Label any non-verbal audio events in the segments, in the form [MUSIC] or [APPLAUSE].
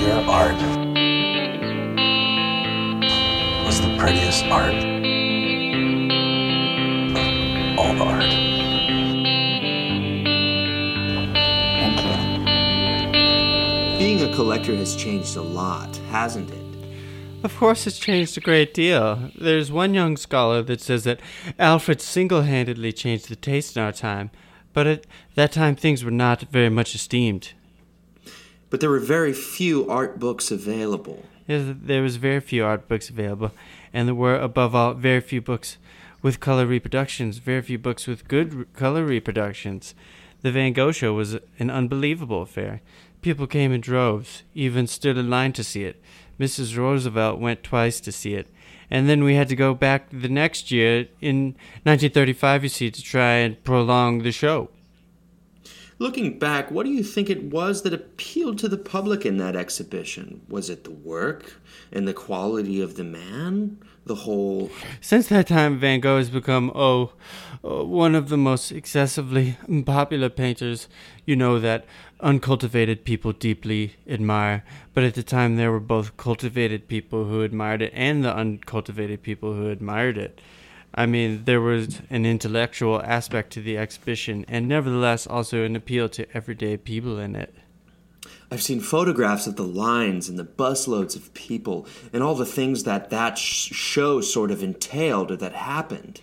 Your art was the prettiest art. of All the art. Thank you. Being a collector has changed a lot, hasn't it? Of course, it's changed a great deal. There's one young scholar that says that Alfred single handedly changed the taste in our time, but at that time things were not very much esteemed. But there were very few art books available. There was very few art books available, and there were, above all, very few books with color reproductions, very few books with good color reproductions. The Van Gogh show was an unbelievable affair. People came in droves, even stood in line to see it. Mrs. Roosevelt went twice to see it. And then we had to go back the next year, in 1935, you see, to try and prolong the show. Looking back, what do you think it was that appealed to the public in that exhibition? Was it the work and the quality of the man? The whole. Since that time, Van Gogh has become, oh, uh, one of the most excessively popular painters, you know, that uncultivated people deeply admire. But at the time, there were both cultivated people who admired it and the uncultivated people who admired it. I mean, there was an intellectual aspect to the exhibition, and nevertheless, also an appeal to everyday people in it. I've seen photographs of the lines and the busloads of people and all the things that that sh- show sort of entailed or that happened.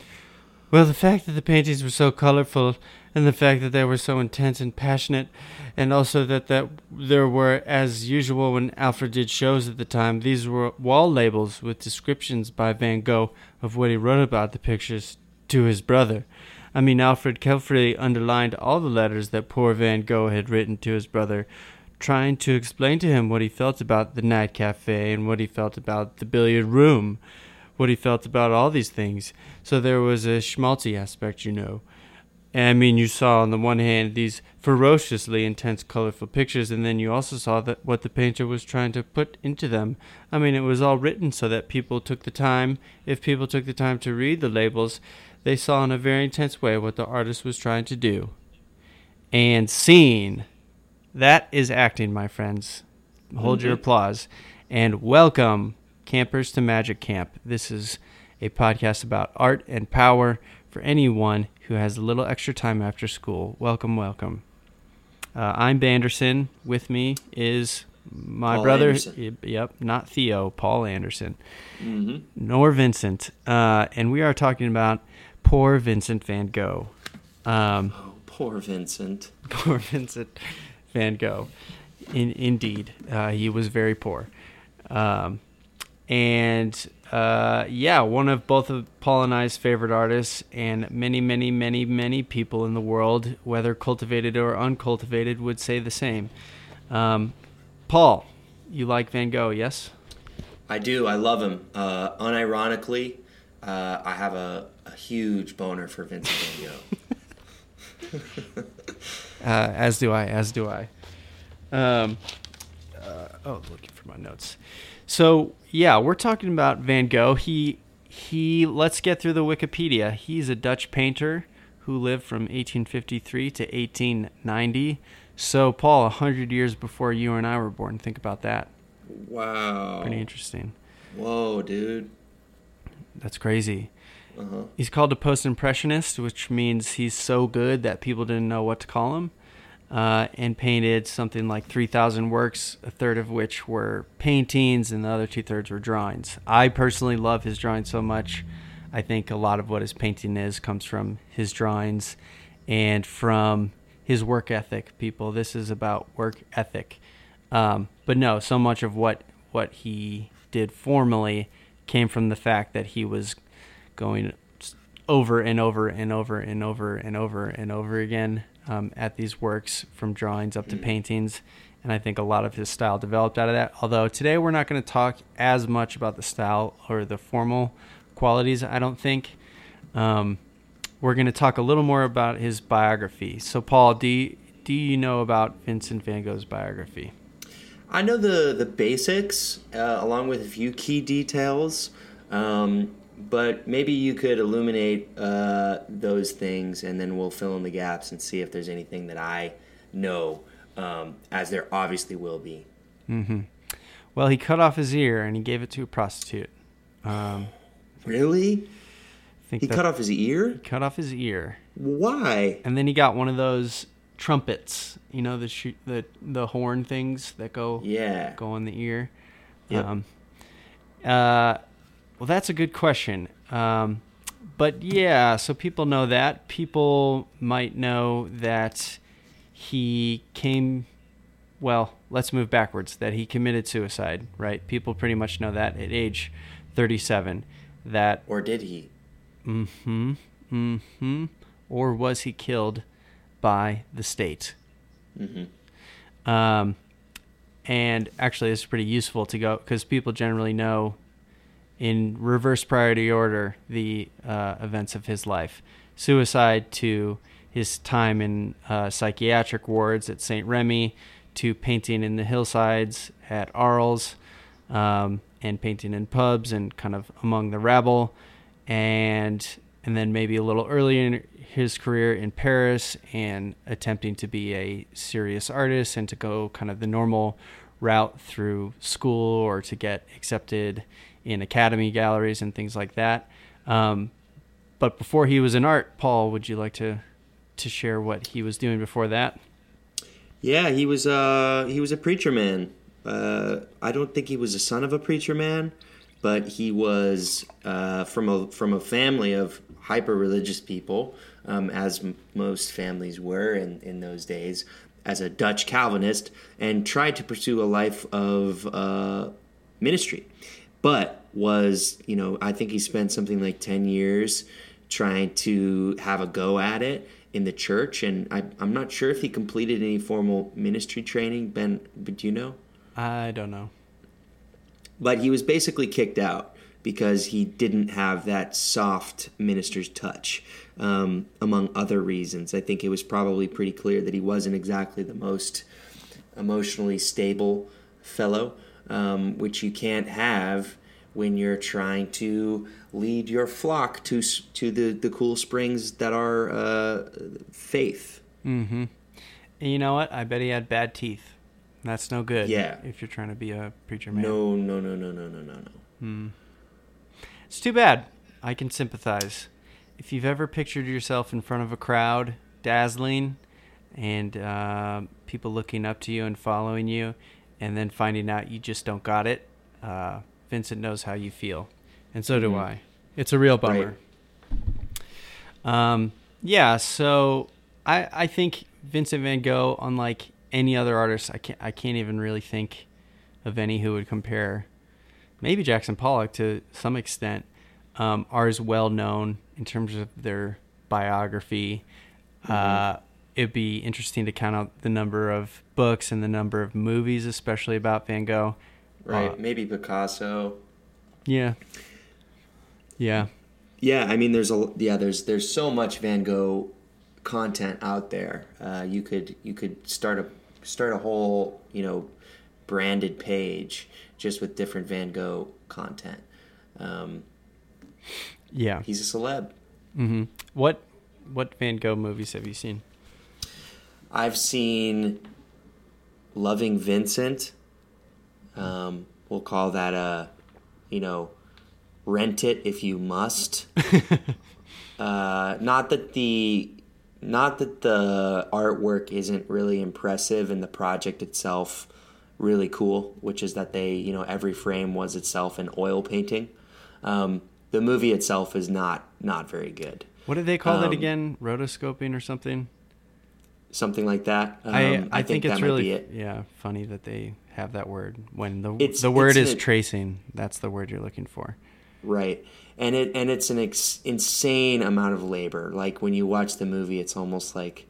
Well, the fact that the paintings were so colorful, and the fact that they were so intense and passionate, and also that, that there were, as usual when Alfred did shows at the time, these were wall labels with descriptions by Van Gogh of what he wrote about the pictures to his brother. I mean, Alfred carefully underlined all the letters that poor Van Gogh had written to his brother, trying to explain to him what he felt about the night cafe and what he felt about the billiard room what he felt about all these things. So there was a schmaltzy aspect, you know. I mean, you saw on the one hand these ferociously intense, colorful pictures, and then you also saw that what the painter was trying to put into them. I mean, it was all written so that people took the time. If people took the time to read the labels, they saw in a very intense way what the artist was trying to do. And scene. That is acting, my friends. Hold your applause. And welcome, campers, to Magic Camp. This is a podcast about art and power for anyone who has a little extra time after school. Welcome, welcome. Uh, I'm Banderson. With me is my Paul brother. Anderson. Yep, not Theo, Paul Anderson, Mm-hmm. nor Vincent. Uh, and we are talking about poor Vincent van Gogh. Um, Oh, poor Vincent. [LAUGHS] poor Vincent Van Gogh. In, indeed, uh, he was very poor. Um, and uh, yeah, one of both of Paul and I's favorite artists, and many, many, many, many people in the world, whether cultivated or uncultivated, would say the same. Um, Paul, you like Van Gogh, yes? I do. I love him. Uh, unironically, uh, I have a, a huge boner for Vincent Van Gogh. [LAUGHS] Uh, as do I. As do I. Um, uh, oh, looking for my notes. So yeah, we're talking about Van Gogh. He he. Let's get through the Wikipedia. He's a Dutch painter who lived from 1853 to 1890. So Paul, a hundred years before you and I were born. Think about that. Wow. Pretty interesting. Whoa, dude. That's crazy. Uh-huh. He's called a post-impressionist, which means he's so good that people didn't know what to call him, uh, and painted something like 3,000 works, a third of which were paintings, and the other two-thirds were drawings. I personally love his drawings so much. I think a lot of what his painting is comes from his drawings and from his work ethic. People, this is about work ethic. Um, but no, so much of what what he did formally came from the fact that he was going over and over and over and over and over and over again um, at these works from drawings up to paintings. And I think a lot of his style developed out of that. Although today we're not going to talk as much about the style or the formal qualities, I don't think. Um, we're going to talk a little more about his biography. So, Paul, do you, do you know about Vincent van Gogh's biography? I know the the basics, uh, along with a few key details, um, but maybe you could illuminate uh, those things, and then we'll fill in the gaps and see if there's anything that I know um, as there obviously will be. Mm-hmm. Well, he cut off his ear and he gave it to a prostitute. Um, Really? Think He that- cut off his ear? He cut off his ear, Why? and then he got one of those trumpets. You know the sh- the the horn things that go Yeah. go in the ear. Yep. Um, uh, well, that's a good question. Um, but yeah, so people know that. People might know that he came. Well, let's move backwards. That he committed suicide, right? People pretty much know that at age 37. That Or did he? Mm-hmm. Mm-hmm. Or was he killed by the state? Mm-hmm. Um, and actually, it's pretty useful to go because people generally know in reverse priority order the uh, events of his life. Suicide to his time in uh, psychiatric wards at St. Remy, to painting in the hillsides at Arles, um, and painting in pubs and kind of among the rabble, and and then maybe a little earlier in his career in Paris and attempting to be a serious artist and to go kind of the normal route through school or to get accepted in academy galleries and things like that. Um, but before he was in art, Paul, would you like to to share what he was doing before that? Yeah, he was uh he was a preacher man. Uh, I don't think he was a son of a preacher man, but he was uh, from a from a family of hyper religious people, um, as m- most families were in in those days. As a Dutch Calvinist, and tried to pursue a life of uh, ministry, but was you know I think he spent something like ten years trying to have a go at it in the church, and I, I'm not sure if he completed any formal ministry training. Ben, but do you know? I don't know. But he was basically kicked out because he didn't have that soft minister's touch, um, among other reasons. I think it was probably pretty clear that he wasn't exactly the most emotionally stable fellow, um, which you can't have when you're trying to lead your flock to to the, the cool springs that are uh, faith. Mm-hmm. And you know what? I bet he had bad teeth. That's no good. Yeah. If you're trying to be a preacher man. No, no, no, no, no, no, no, no. It's too bad. I can sympathize. If you've ever pictured yourself in front of a crowd, dazzling, and uh, people looking up to you and following you, and then finding out you just don't got it, uh, Vincent knows how you feel, and so do Mhm. I. It's a real bummer. Um, yeah, so I I think Vincent Van Gogh, unlike any other artist, I can't I can't even really think of any who would compare. Maybe Jackson Pollock to some extent um, are as well known in terms of their biography. Uh, it'd be interesting to count out the number of books and the number of movies, especially about Van Gogh. Right? Uh, Maybe Picasso. yeah. Yeah. Yeah, I mean, there's a yeah, there's there's so much Van Gogh content out there. Uh, you could you could start a start a whole you know branded page just with different Van Gogh content. Um, Yeah. he's a celeb. Mm-hmm. What what Van Gogh movies have you seen? I've seen Loving Vincent. Um, we'll call that a, you know, rent it if you must. [LAUGHS] uh, not that the, not that the artwork isn't really impressive and the project itself really cool, which is that they, you know, every frame was itself an oil painting. Um, the movie itself is not not very good. What did they call that Um, again? Rotoscoping or something? Something like that. Um, I I, think, it's that really it. yeah funny that they have that word when the It's- the word it's is a- tracing. That's the word you're looking for. Right. And it and it's an ex- insane amount of labor. Like when you watch the movie, it's almost like,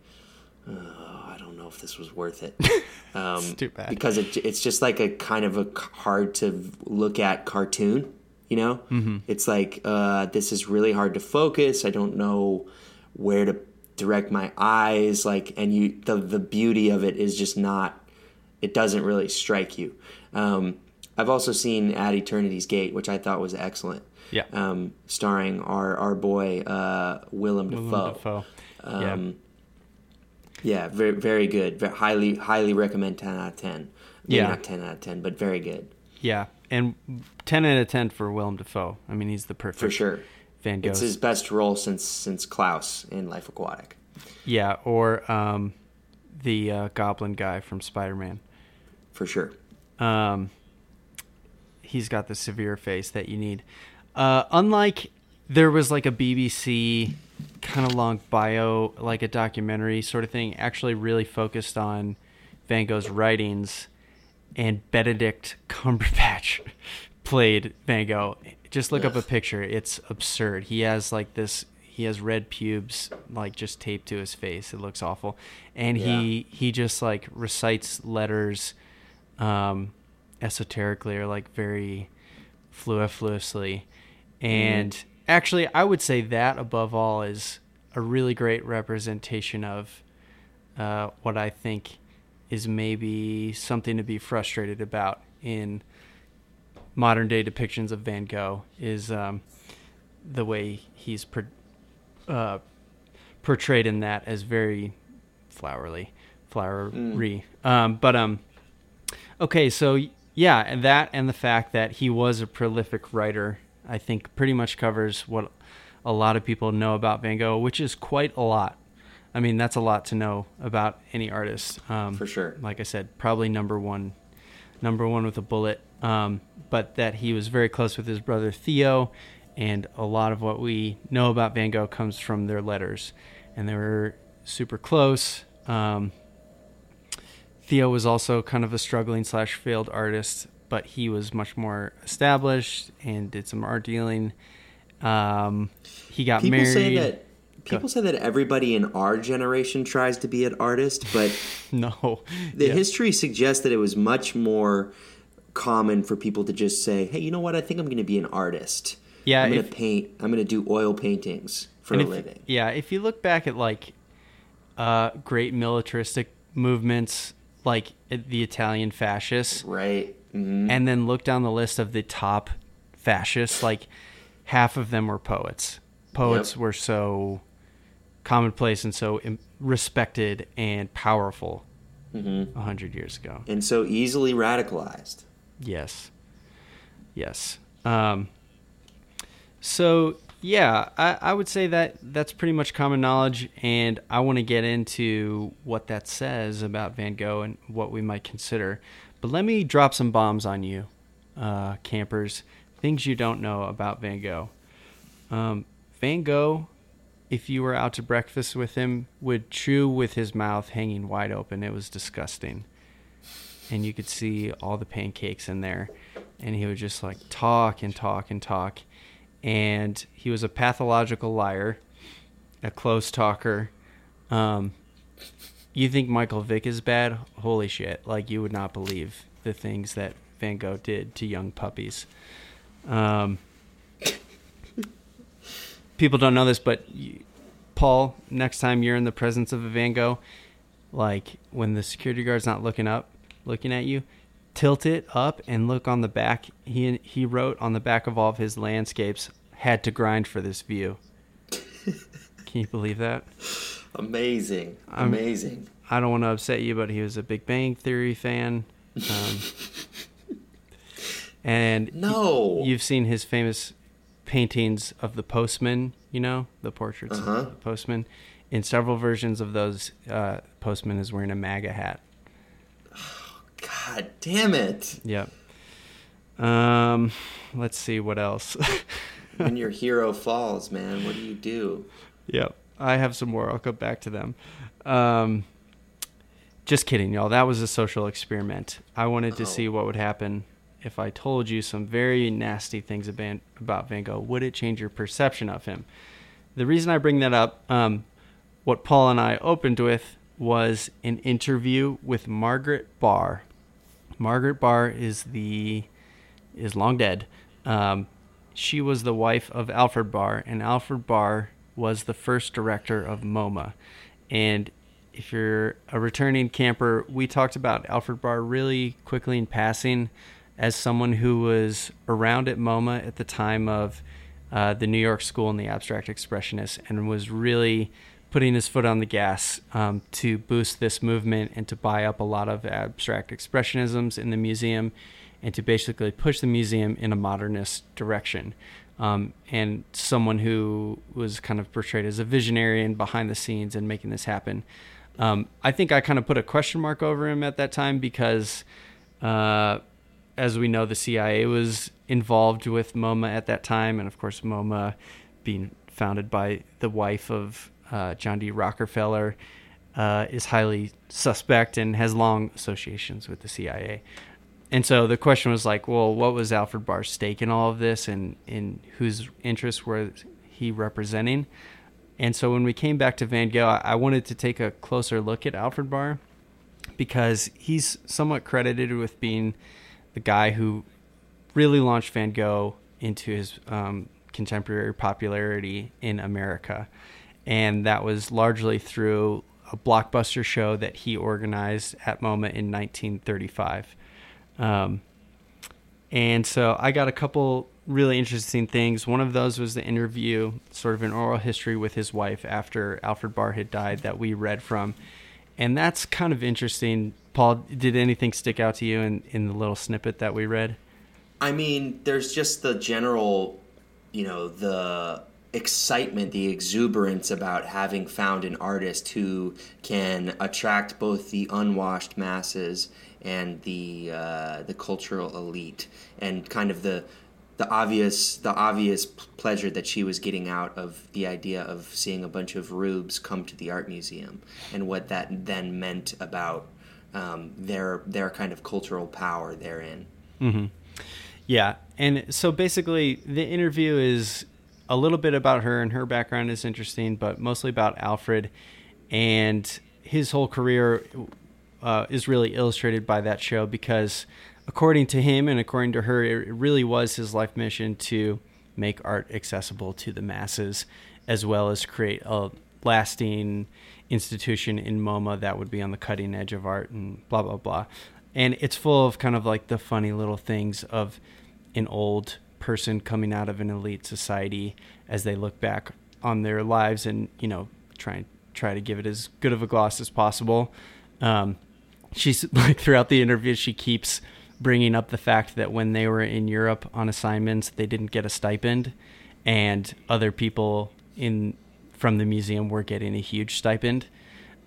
oh, I don't know if this was worth it. [LAUGHS] Um, It's too bad. because it, it's just like a kind of a hard to look at cartoon. You know, mm-hmm. it's like uh, this is really hard to focus. I don't know where to direct my eyes. Like, and you the the beauty of it is just not. It doesn't really strike you. Um, I've also seen At Eternity's Gate, which I thought was excellent Yeah. um, starring our our boy uh, Willem, Willem Dafoe. Dafoe. Um, Yeah, very very good. Very, highly highly recommend ten out of ten. Maybe Yeah. not ten out of ten, but very good Yeah, and ten out of ten for Willem Dafoe. I mean, he's the perfect for sure. Van Gogh. It's his best role since since Klaus in Life Aquatic. Yeah, or um, the uh, Goblin guy from Spider Man. For sure. Um, he's got the severe face that you need. Uh, unlike there was like a BBC kind of long bio, like a documentary sort of thing, actually really focused on Van Gogh's writings, and Benedict Cumberbatch [LAUGHS] played Van Gogh. Just look up a picture; it's absurd. He has like this. He has red pubes, like just taped to his face. It looks awful, and he he just like recites letters um, esoterically or like very fluifluously. And actually, I would say that above all is a really great representation of uh, what I think is maybe something to be frustrated about in modern day depictions of Van Gogh is um, the way he's per- uh, portrayed in that as very flowery, flowery. Um, but um, okay, so yeah, and that and the fact that he was a prolific writer, I think, pretty much covers what a lot of people know about Van Gogh, which is quite a lot. I mean, that's a lot to know about any artist. Um, For sure. Like I said, probably number one, number one with a bullet. Um, but that he was very close with his brother Theo, and a lot of what we know about Van Gogh comes from their letters, and they were super close. Um, Theo was also kind of a struggling slash failed artist, but he was much more established and did some art dealing. Um, he got People married. say that people say that everybody in our generation tries to be an artist, but [LAUGHS] no, the Yeah. history suggests that it was much more common for people to just say, "Hey, you know what? I think I'm going to be an artist. Yeah, I'm going to paint. I'm going to do oil paintings for a if- living." Yeah, if you look back at like uh, great militaristic movements, like the Italian fascists, Right. Mhm. and then look down the list of the top fascists, like half of them were poets. Poets Yep. were so commonplace and so respected and powerful a hundred years ago. And so easily radicalized. Yes. Yes. Um, so yeah, I, I would say that that's pretty much common knowledge, and I want to get into what that says about Van Gogh and what we might consider. But let me drop some bombs on you, uh, campers. Things you don't know about Van Gogh. Um, Van Gogh, if you were out to breakfast with him, would chew with his mouth hanging wide open. It was disgusting. And you could see all the pancakes in there. And he would just like talk and talk and talk. And he was a pathological liar a close talker. Um, you think michael vick is bad? Holy shit. Like you would not believe the things that van gogh did to young puppies. Um, people don't know this but you, paul next time you're in the presence of a van gogh like when the security guard's not looking up looking at you tilt it up and look on the back he he wrote on the back of all of his landscapes had to grind for this view [LAUGHS] can you believe that Amazing. I'm- Amazing. i don't want to upset you but he was a big bang theory fan um, [LAUGHS] and No. you've seen his famous paintings of the postman you know the portraits Uh-huh. of the postman in several versions of those uh, postman is wearing a maga hat [SIGHS] God damn it. Yep. Um, let's see what else. [LAUGHS] when your hero falls, man, what do you do? yep. I have some more. I'll go back to them. Um, just kidding, y'all. That was a social experiment. I wanted to Oh. see what would happen if I told you some very nasty things about Van Gogh. Would it change your perception of him? The reason I bring that up, um, what Paul and I opened with was an interview with Margaret Barr. Margaret Barr is the is long dead. Um, she was the wife of Alfred Barr, and Alfred Barr was the first director of MoMA. And if you're a returning camper, we talked about Alfred Barr really quickly in passing as someone who was around at MoMA at the time of uh, the New York School and the Abstract Expressionists and was really putting his foot on the gas um, to boost this movement and to buy up a lot of abstract expressionisms in the museum and to basically push the museum in a modernist direction. Um, and someone who was kind of portrayed as a visionary and behind the scenes and making this happen. Um, I think I kind of put a question mark over him at that time because, uh, as we know, the CIA was involved with MoMA at that time, and of course, MoMA being founded by the wife of uh, John D. Rockefeller uh, is highly suspect and has long associations with the CIA and so the question was like, well, what was Alfred Barr's stake in all of this, and in whose interests were he representing? And so when we came back to Van Gogh, I wanted to take a closer look at Alfred Barr because he's somewhat credited with being the guy who really launched Van Gogh into his um, contemporary popularity in America. And that was largely through a blockbuster show that he organized at MoMA in 1935. Um, and so I got a couple really interesting things. One of those was the interview, sort of an oral history with his wife after Alfred Barr had died that we read from. And that's kind of interesting. Paul, did anything stick out to you in, in the little snippet that we read? I mean, there's just the general, you know, the excitement, the exuberance about having found an artist who can attract both the unwashed masses and the uh, the cultural elite, and kind of the the obvious the obvious pleasure that she was getting out of the idea of seeing a bunch of rubes come to the art museum, and what that then meant about um, their their kind of cultural power therein. Mm-hmm. Yeah, and so basically, the interview is a little bit about her and her background is interesting, but mostly about Alfred and his whole career uh, is really illustrated by that show because, according to him and according to her, it really was his life mission to make art accessible to the masses, as well as create a lasting institution in MoMA that would be on the cutting edge of art and blah blah blah. And it's full of kind of like the funny little things of an old person coming out of an elite society as they look back on their lives and you know try and try to give it as good of a gloss as possible. Um, she's [LAUGHS] like throughout the interview she keeps bringing up the fact that when they were in Europe on assignments they didn't get a stipend and other people in from the museum were getting a huge stipend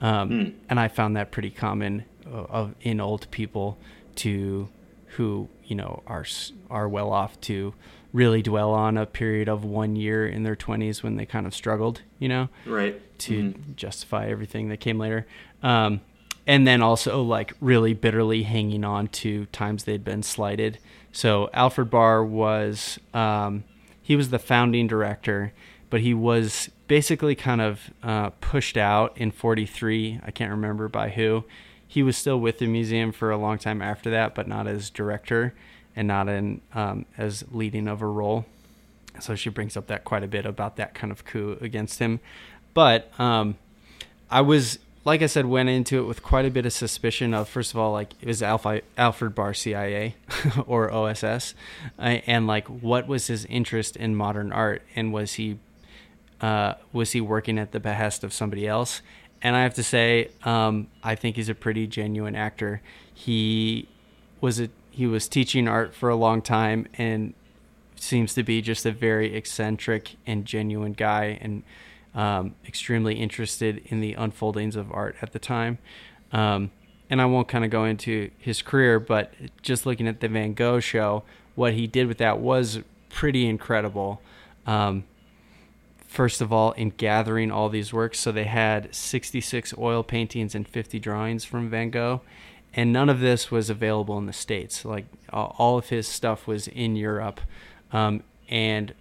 um, mm. and I found that pretty common uh, in old people to who you know are are well off to really dwell on a period of one year in their 20s when they kind of struggled you know right to mm-hmm. justify everything that came later um, and then also like really bitterly hanging on to times they'd been slighted. So Alfred Barr was um, he was the founding director, but he was basically kind of uh, pushed out in '43. I can't remember by who. He was still with the museum for a long time after that, but not as director and not in um, as leading of a role. So she brings up that quite a bit about that kind of coup against him. But um, I was like I said, went into it with quite a bit of suspicion of first of all, like is Alpha, Alfred Barr CIA [LAUGHS] or OSS, and like what was his interest in modern art, and was he uh, was he working at the behest of somebody else? And I have to say, um, I think he's a pretty genuine actor. He was a he was teaching art for a long time and seems to be just a very eccentric and genuine guy and um, extremely interested in the unfoldings of art at the time. Um, and I won't kind of go into his career, but just looking at the Van Gogh show, what he did with that was pretty incredible. Um, first of all, in gathering all these works, so they had 66 oil paintings and 50 drawings from Van Gogh, and none of this was available in the States. Like all of his stuff was in Europe. Um, and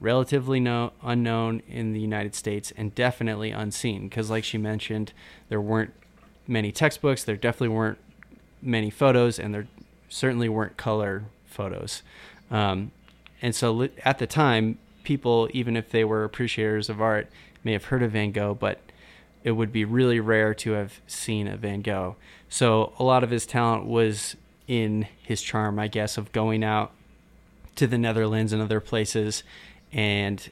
relatively no, unknown in the United States and definitely unseen because, like she mentioned, there weren't many textbooks, there definitely weren't many photos, and there certainly weren't color photos. Um, and so at the time, people, even if they were appreciators of art, may have heard of Van Gogh, but it would be really rare to have seen a Van Gogh. So a lot of his talent was in his charm, I guess, of going out to the Netherlands and other places and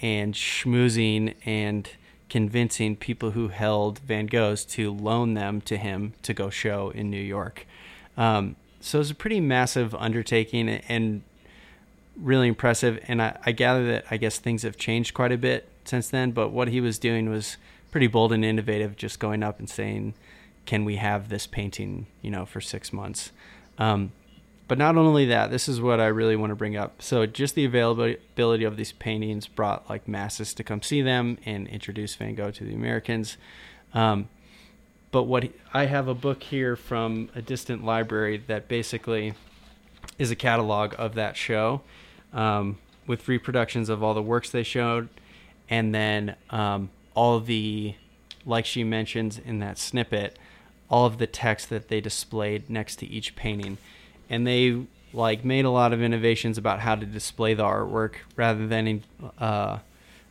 and schmoozing and convincing people who held Van Goghs to loan them to him to go show in New York. Um, so it was a pretty massive undertaking and really impressive. And I, I gather that I guess things have changed quite a bit since then. But what he was doing was pretty bold and innovative, just going up and saying, "Can we have this painting?" You know, for six months. Um, but not only that, this is what I really want to bring up. So just the availability of these paintings brought like masses to come see them and introduce Van Gogh to the Americans. Um, but what I have a book here from a distant library that basically is a catalog of that show um, with reproductions of all the works they showed, and then um, all the, like she mentions in that snippet, all of the text that they displayed next to each painting, and they like made a lot of innovations about how to display the artwork rather than in, uh,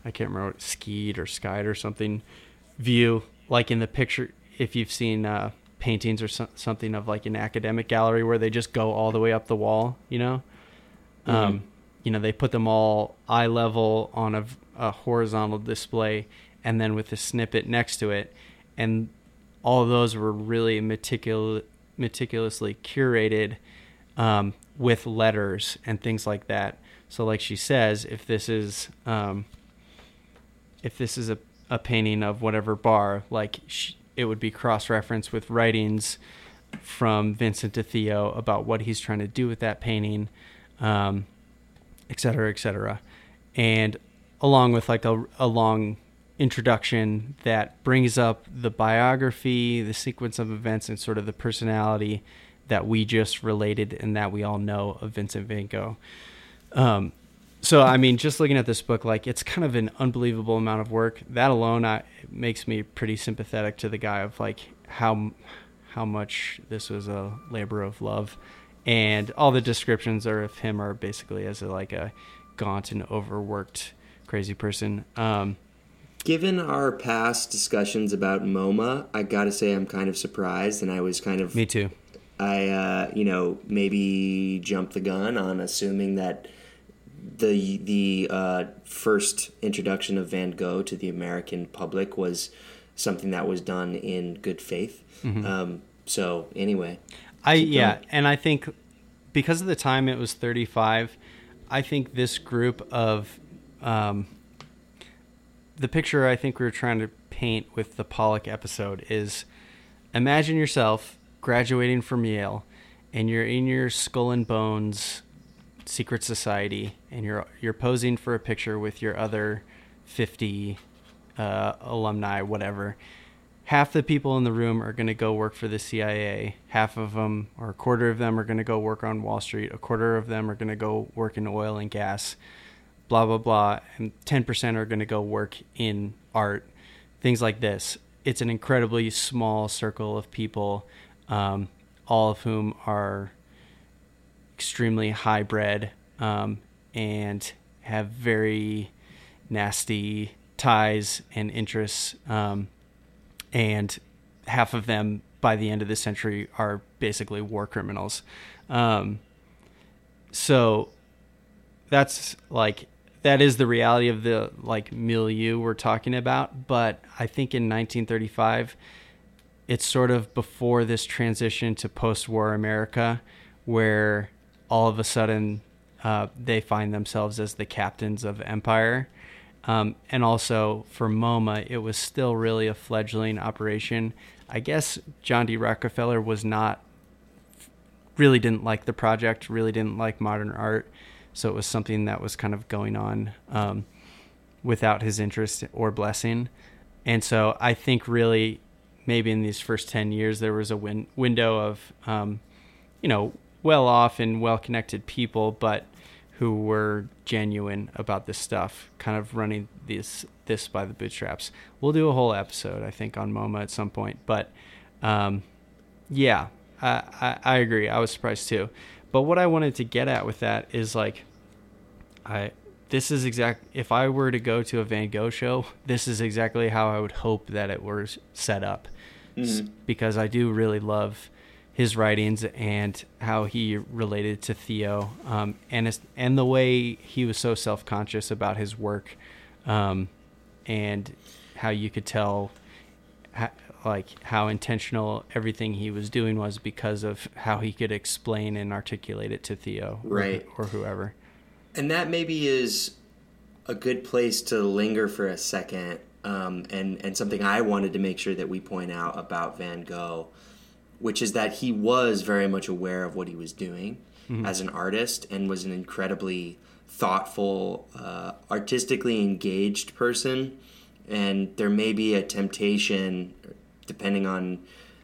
I can't remember skied or skied or something view like in the picture if you've seen uh, paintings or so- something of like an academic gallery where they just go all the way up the wall, you know, mm-hmm. um, you know, they put them all eye level on a, a horizontal display, and then with a snippet next to it, and all those were really meticul- meticulously curated um, with letters and things like that. So, like she says, if this is um, if this is a, a painting of whatever bar, like she, it would be cross referenced with writings from Vincent to Theo about what he's trying to do with that painting, um, et cetera, et cetera. And along with like a, a long introduction that brings up the biography, the sequence of events, and sort of the personality that we just related and that we all know of Vincent van Gogh. Um, so I mean, just looking at this book, like it's kind of an unbelievable amount of work. That alone I, makes me pretty sympathetic to the guy of like how how much this was a labor of love, and all the descriptions are of him are basically as a, like a gaunt and overworked crazy person. Um, Given our past discussions about MoMA, I got to say I'm kind of surprised, and I was kind of me too. I uh, you know maybe jumped the gun on assuming that the the uh, first introduction of Van Gogh to the American public was something that was done in good faith. Mm-hmm. Um, so anyway, I yeah, going. and I think because of the time it was 35, I think this group of um, the picture I think we were trying to paint with the Pollock episode is imagine yourself graduating from Yale and you're in your skull and bones secret society and you're you're posing for a picture with your other 50 uh, alumni whatever half the people in the room are going to go work for the CIA half of them or a quarter of them are going to go work on Wall Street a quarter of them are going to go work in oil and gas blah blah blah and 10% are going to go work in art things like this it's an incredibly small circle of people um, all of whom are extremely high um, and have very nasty ties and interests. Um, and half of them by the end of the century are basically war criminals. Um, so that's like that is the reality of the like milieu we're talking about. But I think in 1935, it's sort of before this transition to post-war America, where all of a sudden uh, they find themselves as the captains of empire. Um, and also for MoMA, it was still really a fledgling operation. I guess John D. Rockefeller was not, really didn't like the project, really didn't like modern art. So it was something that was kind of going on um, without his interest or blessing. And so I think really maybe in these first 10 years, there was a win- window of, um, you know, well off and well connected people, but who were genuine about this stuff, kind of running this this by the bootstraps. We'll do a whole episode, I think, on MoMA at some point. But um, yeah, I, I, I agree. I was surprised too. But what I wanted to get at with that is like, I this is exact. If I were to go to a Van Gogh show, this is exactly how I would hope that it were set up, mm-hmm. because I do really love his writings and how he related to Theo, um, and and the way he was so self conscious about his work, um, and how you could tell ha- like how intentional everything he was doing was because of how he could explain and articulate it to Theo or- Right. or, whoever. And that maybe is a good place to linger for a second, um, and and something I wanted to make sure that we point out about Van Gogh, which is that he was very much aware of what he was doing as an artist, and was an incredibly thoughtful, uh, artistically engaged person. And there may be a temptation, depending on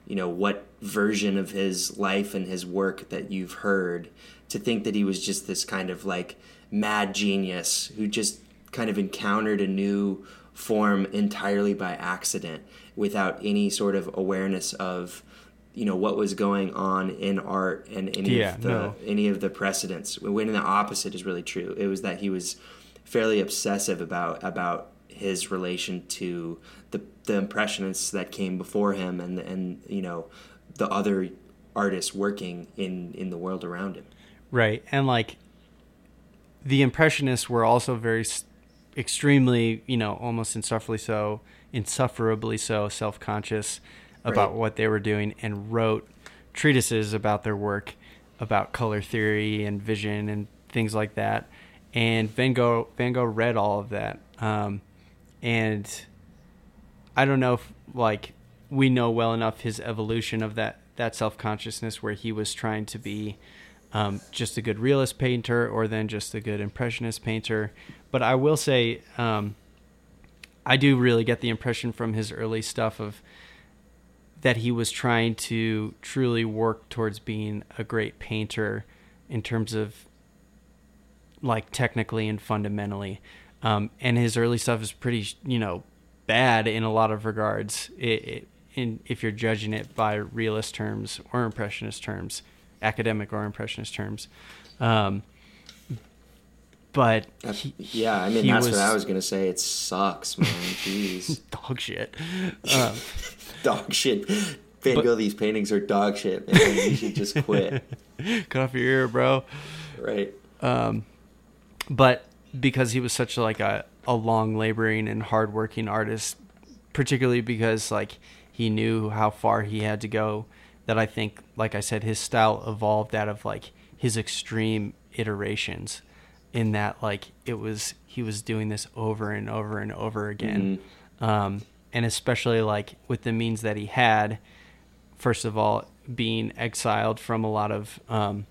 you know what version of his life and his work that you've heard to think that he was just this kind of like mad genius who just kind of encountered a new form entirely by accident without any sort of awareness of you know what was going on in art and any Yeah, of the no. any of the precedents when the opposite is really true it was that he was fairly obsessive about about his relation to the the impressionists that came before him and and you know the other artists working in in the world around him Right. And like the impressionists were also very extremely, you know, almost insufferably so, insufferably so self-conscious about Right. what they were doing and wrote treatises about their work, about color theory and vision and things like that. And Van Gogh Van Gogh read all of that. Um, and I don't know if like we know well enough his evolution of that that self consciousness where he was trying to be um, just a good realist painter or then just a good impressionist painter. But I will say um, I do really get the impression from his early stuff of that he was trying to truly work towards being a great painter in terms of like technically and fundamentally. Um, and his early stuff is pretty, you know, bad in a lot of regards. It, it, in if you're judging it by realist terms or impressionist terms, academic or impressionist terms. Um, but he- yeah i mean that's what i was gonna say it sucks man jeez [LAUGHS] dog shit. Um, dog shit. Van gogh these paintings are dog shit man. You should just quit. [LAUGHS] Cut off your ear, bro. right. Um, but because he was such like a, a long laboring and hardworking artist, particularly because like he knew how far he had to go, that I think, like I said, his style evolved out of like his extreme iterations. In that, like it was, he was doing this over and over and over again, um, and especially like with the means that he had. First of all, being exiled from a lot of um,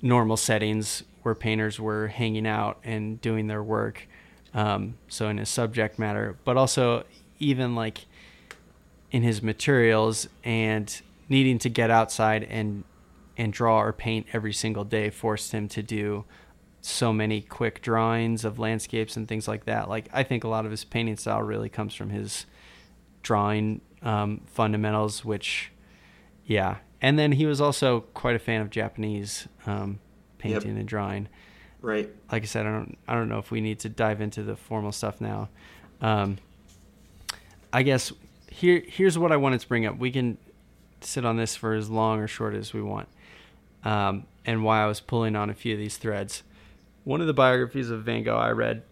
normal settings where painters were hanging out and doing their work. Um, so in his subject matter, but also even like in his materials and needing to get outside and and draw or paint every single day forced him to do so many quick drawings of landscapes and things like that. Like I think a lot of his painting style really comes from his drawing um, fundamentals, which yeah. And then he was also quite a fan of Japanese um, painting Yep. and drawing. right Like I said, I don't I don't know if we need to dive into the formal stuff now. Um, I guess here here's what I wanted to bring up. We can sit on this for as long or short as we want. Um, and why I was pulling on a few of these threads. One of the biographies of Van Gogh I read,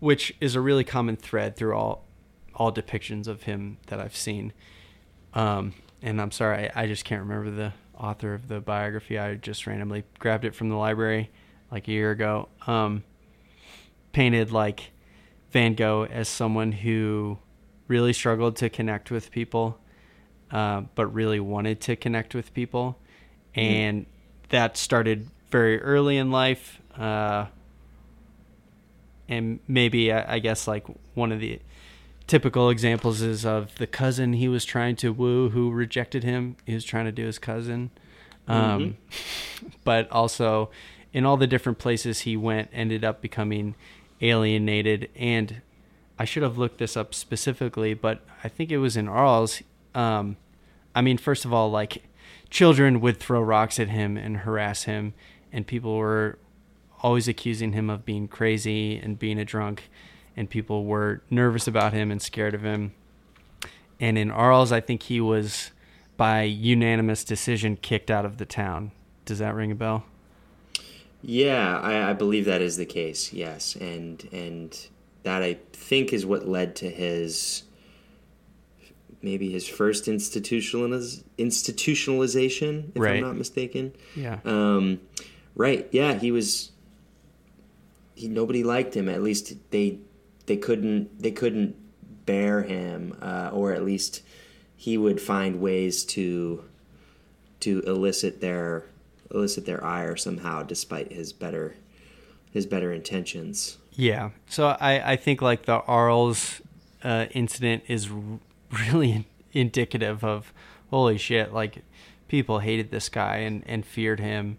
which is a really common thread through all all depictions of him that I've seen. Um, and I'm sorry, I, I just can't remember the author of the biography. I just randomly grabbed it from the library like a year ago. Um, painted like Van Gogh as someone who really struggled to connect with people, uh, but really wanted to connect with people. And that started very early in life. Uh, and maybe, I, I guess, like one of the typical examples is of the cousin he was trying to woo who rejected him. He was trying to do his cousin. Um, [LAUGHS] But also, in all the different places he went, ended up becoming alienated. And I should have looked this up specifically, but I think it was in Arles. Um, I mean, first of all, like children would throw rocks at him and harass him, and people were always accusing him of being crazy and being a drunk, and people were nervous about him and scared of him. And in Arles, I think he was by unanimous decision kicked out of the town. Does that ring a bell? Yeah, I, I believe that is the case. Yes, and and that I think is what led to his maybe his first institutionaliz- institutionalization, if Right. I'm not mistaken. Yeah. Um, right. Yeah, he was. He nobody liked him. At least they they couldn't they couldn't bear him, uh, or at least he would find ways to to elicit their elicit their ire somehow, despite his better his better intentions. Yeah. So I, I think like the Arles uh, incident is really indicative of holy shit, like people hated this guy and, and feared him.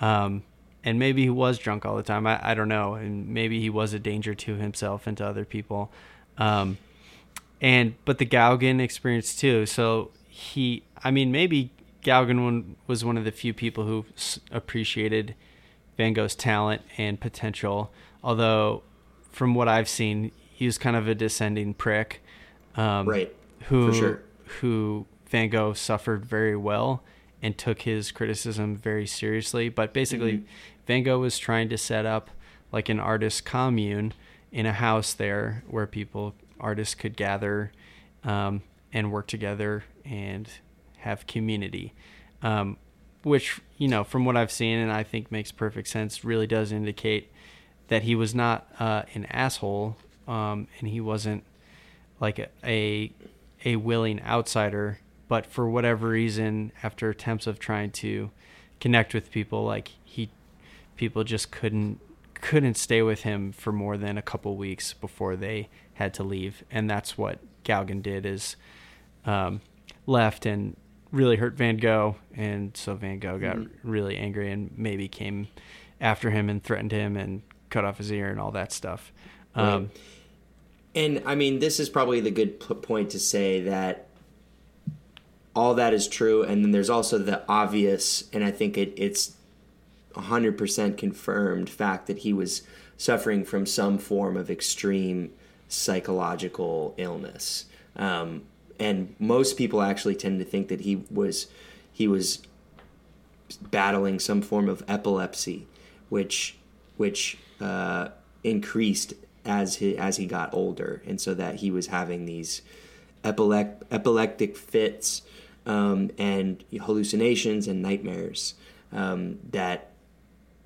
Um, and maybe he was drunk all the time. I, I don't know. And maybe he was a danger to himself and to other people. Um, and but the Gauguin experience too. So he, I mean, maybe one, was one of the few people who appreciated Van Gogh's talent and potential. Although, from what I've seen, he was kind of a descending prick. Um, Right. Who, For sure. who Van Gogh suffered very well and took his criticism very seriously. But basically, Van Gogh was trying to set up like an artist commune in a house there where people, artists could gather um, and work together and have community. Um, which, you know, from what I've seen and I think makes perfect sense, really does indicate that he was not uh, an asshole um, and he wasn't like a, a a willing outsider, but for whatever reason, after attempts of trying to connect with people, like he people just couldn't couldn't stay with him for more than a couple weeks before they had to leave, and that's what Gauguin did is um, left and really hurt Van Gogh, and so Van Gogh got really angry and maybe came after him and threatened him and cut off his ear and all that stuff. Um, Right. And I mean, this is probably the good p- point to say that all that is true, and then there's also the obvious, and I think it, it's 100% confirmed fact that he was suffering from some form of extreme psychological illness. Um, and most people actually tend to think that he was he was battling some form of epilepsy, which which uh, increased as he as he got older, and so that he was having these epileptic fits um, and hallucinations and nightmares um, that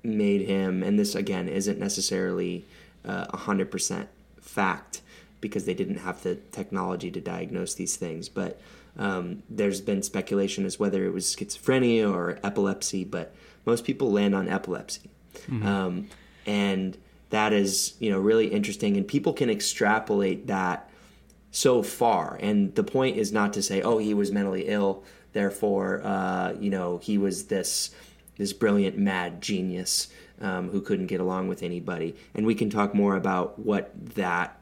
made him. And this again isn't necessarily a hundred percent fact because they didn't have the technology to diagnose these things, but. Um, there's been speculation as whether it was schizophrenia or epilepsy, but most people land on epilepsy. Um, and that is, you know, really interesting. And people can extrapolate that so far. And the point is not to say, oh, he was mentally ill, therefore, uh, you know, he was this this brilliant mad genius um, who couldn't get along with anybody. And we can talk more about what that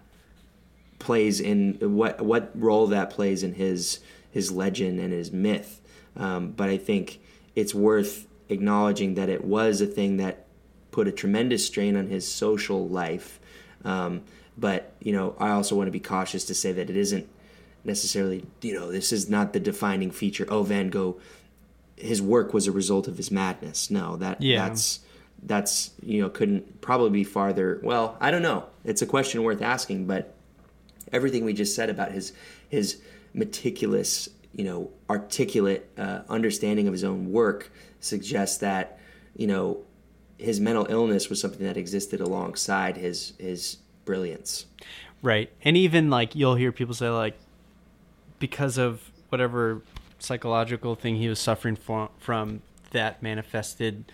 plays in what what role that plays in his his legend and his myth. Um, but I think it's worth acknowledging that it was a thing that put a tremendous strain on his social life. Um, but you know, I also want to be cautious to say that it isn't necessarily you know this is not the defining feature. Oh, Van Gogh, his work was a result of his madness. No, that Yeah. that's that's you know couldn't probably be farther. Well, I don't know. It's a question worth asking, but everything we just said about his his meticulous, you know, articulate uh, understanding of his own work suggests that you know his mental illness was something that existed alongside his his brilliance. Right. And even like you'll hear people say like because of whatever psychological thing he was suffering from, from that manifested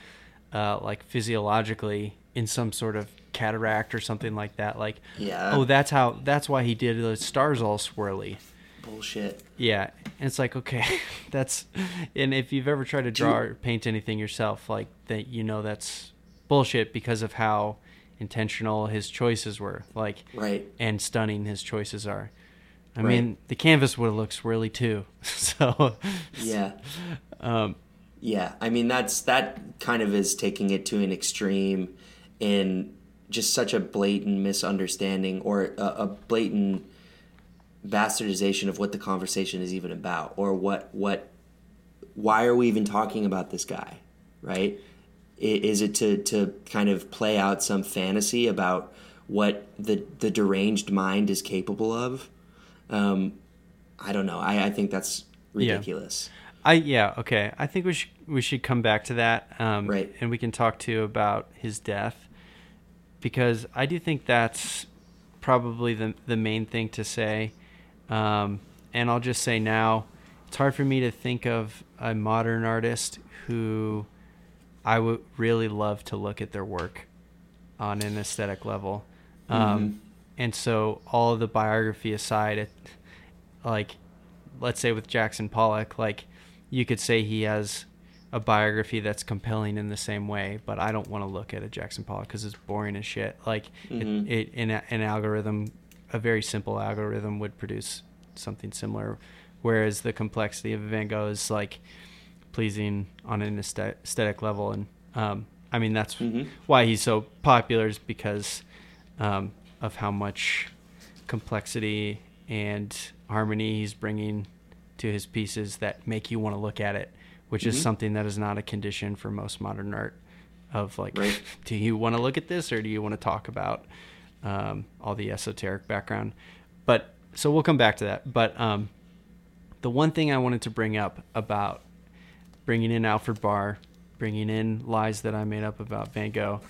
uh, like physiologically in some sort of cataract or something like that like Yeah. oh that's how that's why he did the stars all swirly Bullshit. yeah and it's like okay [LAUGHS] that's and if you've ever tried to draw or paint anything yourself like that you know that's bullshit because of how intentional his choices were like Right. and stunning his choices are. I Right. mean, the canvas would have looked swirly too. [LAUGHS] So, Yeah. [LAUGHS] um, Yeah, I mean that's that kind of is taking it to an extreme in just such a blatant misunderstanding or a, a blatant bastardization of what the conversation is even about or what what why are we even talking about this guy, right? Is it to to kind of play out some fantasy about what the the deranged mind is capable of. Um, I don't know. I, I think that's ridiculous. I yeah okay. I think we should we should come back to that. Um, Right. And we can talk too about his death because I do think that's probably the the main thing to say. Um, and I'll just say now, it's hard for me to think of a modern artist who I would really love to look at their work on an aesthetic level. Um, And so, all of the biography aside, it, like, let's say with Jackson Pollock, like, you could say he has a biography that's compelling in the same way, but I don't want to look at a Jackson Pollock because it's boring as shit. Like, Mhm. it, it in a, an algorithm, a very simple algorithm would produce something similar, whereas the complexity of Van Gogh is like pleasing on an aesthetic level, and um, I mean that's Mhm. why he's so popular is because um, of how much complexity and harmony he's bringing to his pieces that make you want to look at it, which is Mhm. something that is not a condition for most modern art. Of like, Right. [LAUGHS] do you want to look at this or do you want to talk about um, all the esoteric background? But so we'll come back to that. But um, the one thing I wanted to bring up about bringing in Alfred Barr, bringing in lies that I made up about Van Gogh,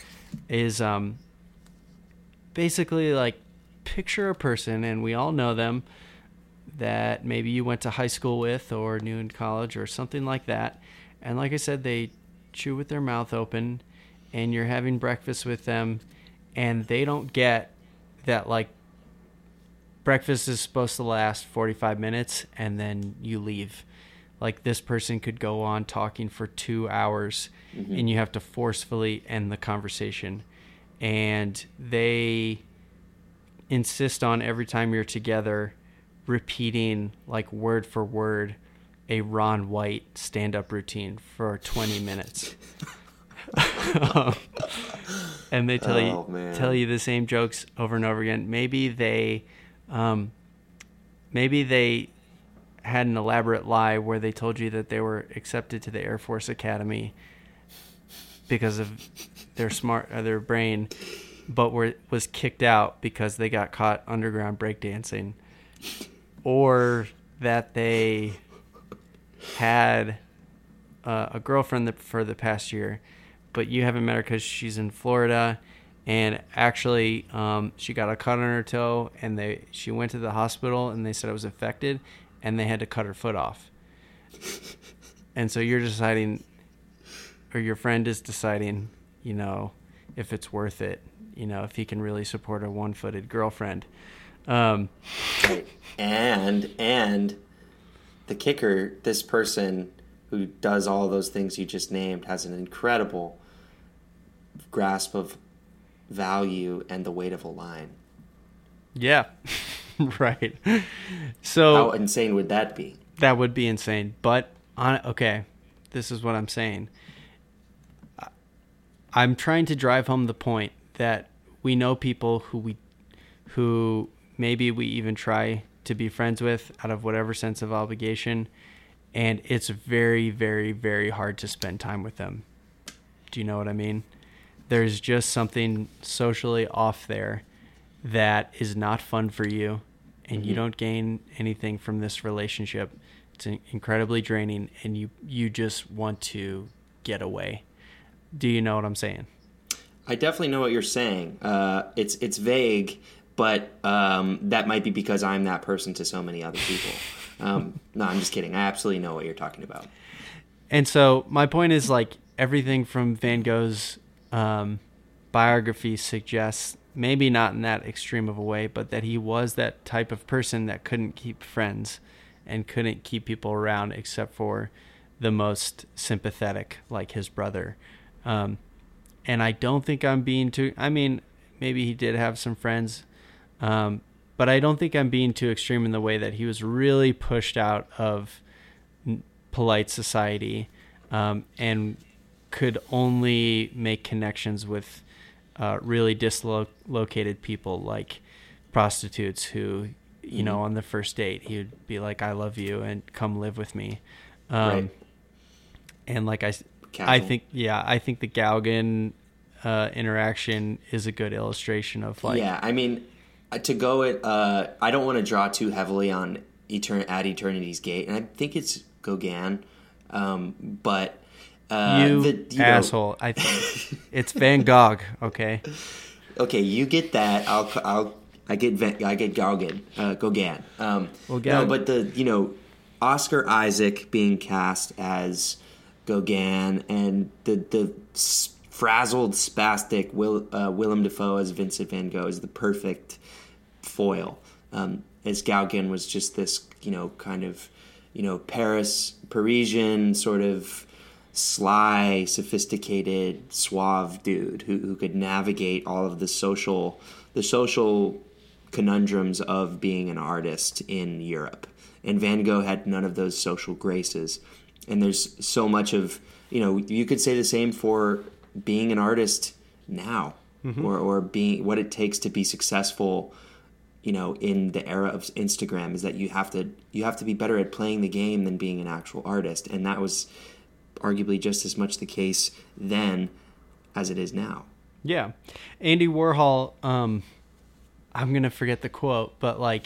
is um, basically like picture a person, and we all know them that maybe you went to high school with or knew in college or something like that. And like I said, they chew with their mouth open, and you're having breakfast with them, and they don't get that like breakfast is supposed to last 45 minutes and then you leave. Like this person could go on talking for two hours and you have to forcefully end the conversation. And they insist on every time you're together repeating like word for word a Ron White stand up routine for 20 minutes. [LAUGHS] and they tell Oh, you man. tell you the same jokes over and over again. Maybe they um, maybe they had an elaborate lie where they told you that they were accepted to the Air Force Academy because of their smart uh, their brain, but were was kicked out because they got caught underground breakdancing, or that they had uh, a girlfriend for the past year, but you haven't met her because she's in Florida, and actually um, she got a cut on her toe, and they she went to the hospital and they said it was infected, and they had to cut her foot off. and so you're deciding, or your friend is deciding, you know, if it's worth it, you know, if he can really support a one-footed girlfriend. Um, And and the kicker, this person who does all those things you just named has an incredible grasp of value and the weight of a line. yeah, [LAUGHS] right. So How insane would that be? That would be insane. But on okay, this is what I'm saying. I'm trying to drive home the point that we know people who we who maybe we even try to be friends with out of whatever sense of obligation and it's very very very hard to spend time with them. Do you know what I mean? There's just something socially off there that is not fun for you and you Mhm. don't gain anything from this relationship. It's incredibly draining and you you just want to get away. Do you know what I'm saying? I definitely know what you're saying. Uh, it's it's vague, but um, that might be because I'm that person to so many other people. Um, [LAUGHS] no, I'm just kidding. I absolutely know what you're talking about. And so my point is like everything from Van Gogh's um, biography suggests maybe not in that extreme of a way, but that he was that type of person that couldn't keep friends and couldn't keep people around except for the most sympathetic, like his brother. Um, and I don't think I'm being too. I mean, maybe he did have some friends, um, but I don't think I'm being too extreme in the way that he was really pushed out of polite society um, and could only make connections with uh, really dislocated people like prostitutes who you know on the first date he would be like i love you and come live with me. Um, Right. and like i i think yeah i think the gauguin uh, interaction is a good illustration of like yeah, I mean, uh, to go it, uh, I don't want to draw too heavily on Etern- at Eternity's Gate, and I think it's Gauguin, um, but uh, you, the- you asshole. I it's Van Gogh. Okay. okay, you get that. I'll, I'll, I get, Van, I get Gauguin, uh, Gauguin. Um, Gauguin. no, but the, you know, Oscar Isaac being cast as Gauguin, and the the frazzled, spastic Will, uh, Willem Dafoe as Vincent Van Gogh is the perfect foil. Um, as Gauguin was just this, you know, kind of, you know, Paris, Parisian sort of sly, sophisticated, suave dude who, who could navigate all of the social, the social conundrums of being an artist in Europe. And Van Gogh had none of those social graces. And there's so much of, you know, you could say the same for being an artist now mm-hmm. or, or being what it takes to be successful you know in the era of instagram is that you have to you have to be better at playing the game than being an actual artist and that was arguably just as much the case then as it is now Yeah. Andy Warhol, um, I'm going to forget the quote, but like,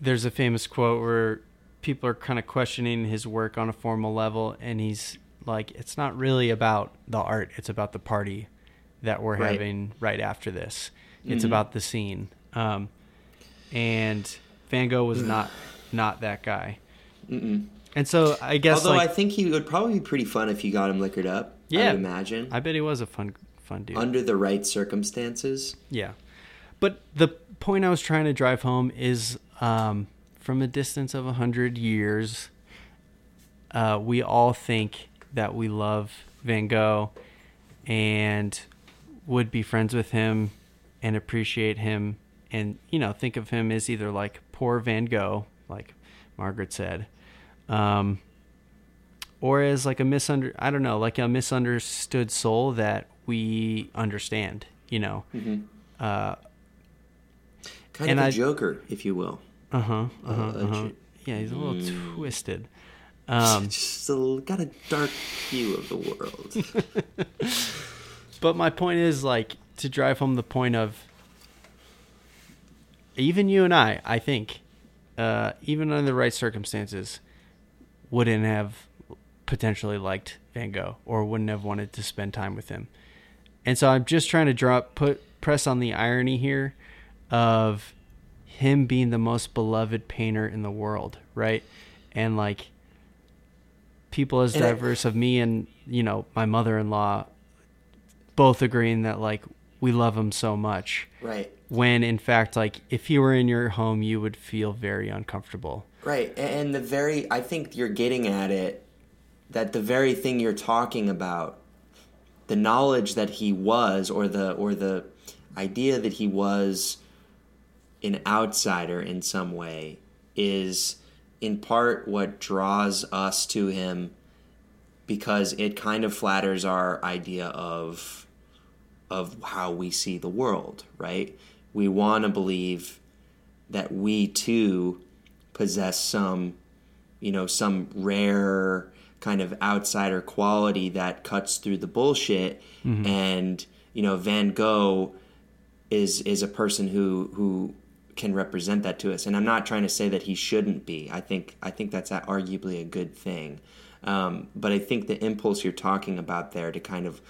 there's a famous quote where people are kind of questioning his work on a formal level, and he's like, it's not really about the art, it's about the party that we're Right. having right after this. It's about the scene. Um, and Van Gogh was not not that guy. And so I guess although like, i think he would probably be pretty fun if you got him liquored up i Yeah. would imagine I bet he was a fun fun dude. under the right circumstances Yeah. But the point I was trying to drive home is um, from a distance of a 100 years, uh, we all think that we love Van Gogh and would be friends with him and appreciate him and, you know, think of him as either like poor Van Gogh, like Margaret said, um, or as like a misunder I don't know, like a misunderstood soul that we understand, you know. Uh kind of a I- joker if you will uh-huh. Uh-huh. uh-huh. ju- Yeah, he's a little twisted. [LAUGHS] Um just a, got a dark view of the world [LAUGHS] But my point is like to drive home the point of even you and I, I think, uh, even under the right circumstances, wouldn't have potentially liked Van Gogh or wouldn't have wanted to spend time with him. And so I'm just trying to drop put press on the irony here of him being the most beloved painter in the world, right? And like people as And diverse of me and you know my mother-in-law both agreeing that like we love him so much right when in fact like if he were in your home you would feel very uncomfortable Right, and the very I think you're getting at it that the very thing you're talking about, the knowledge that he was, or the or the idea that he was an outsider in some way, is in part what draws us to him because it kind of flatters our idea of of how we see the world, right? We want to believe that we too possess some, you know, some rare kind of outsider quality that cuts through the bullshit. And you know, Van Gogh is is a person who who can represent that to us. And I'm not trying to say that he shouldn't be. I think I think that's arguably a good thing. Um, but I think the impulse you're talking about there to kind of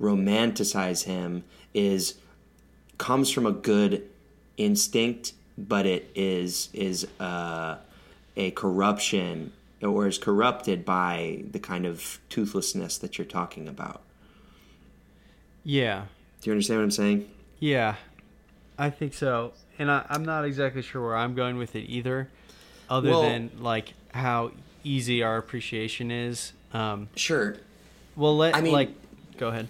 romanticize him is comes from a good instinct, but it is is uh, a corruption or is corrupted by the kind of toothlessness that you're talking about. yeah Do you understand what I'm saying? yeah i think so and I, i'm not exactly sure where i'm going with it either other Well- than like how easy our appreciation is um Sure. well let I mean- like go ahead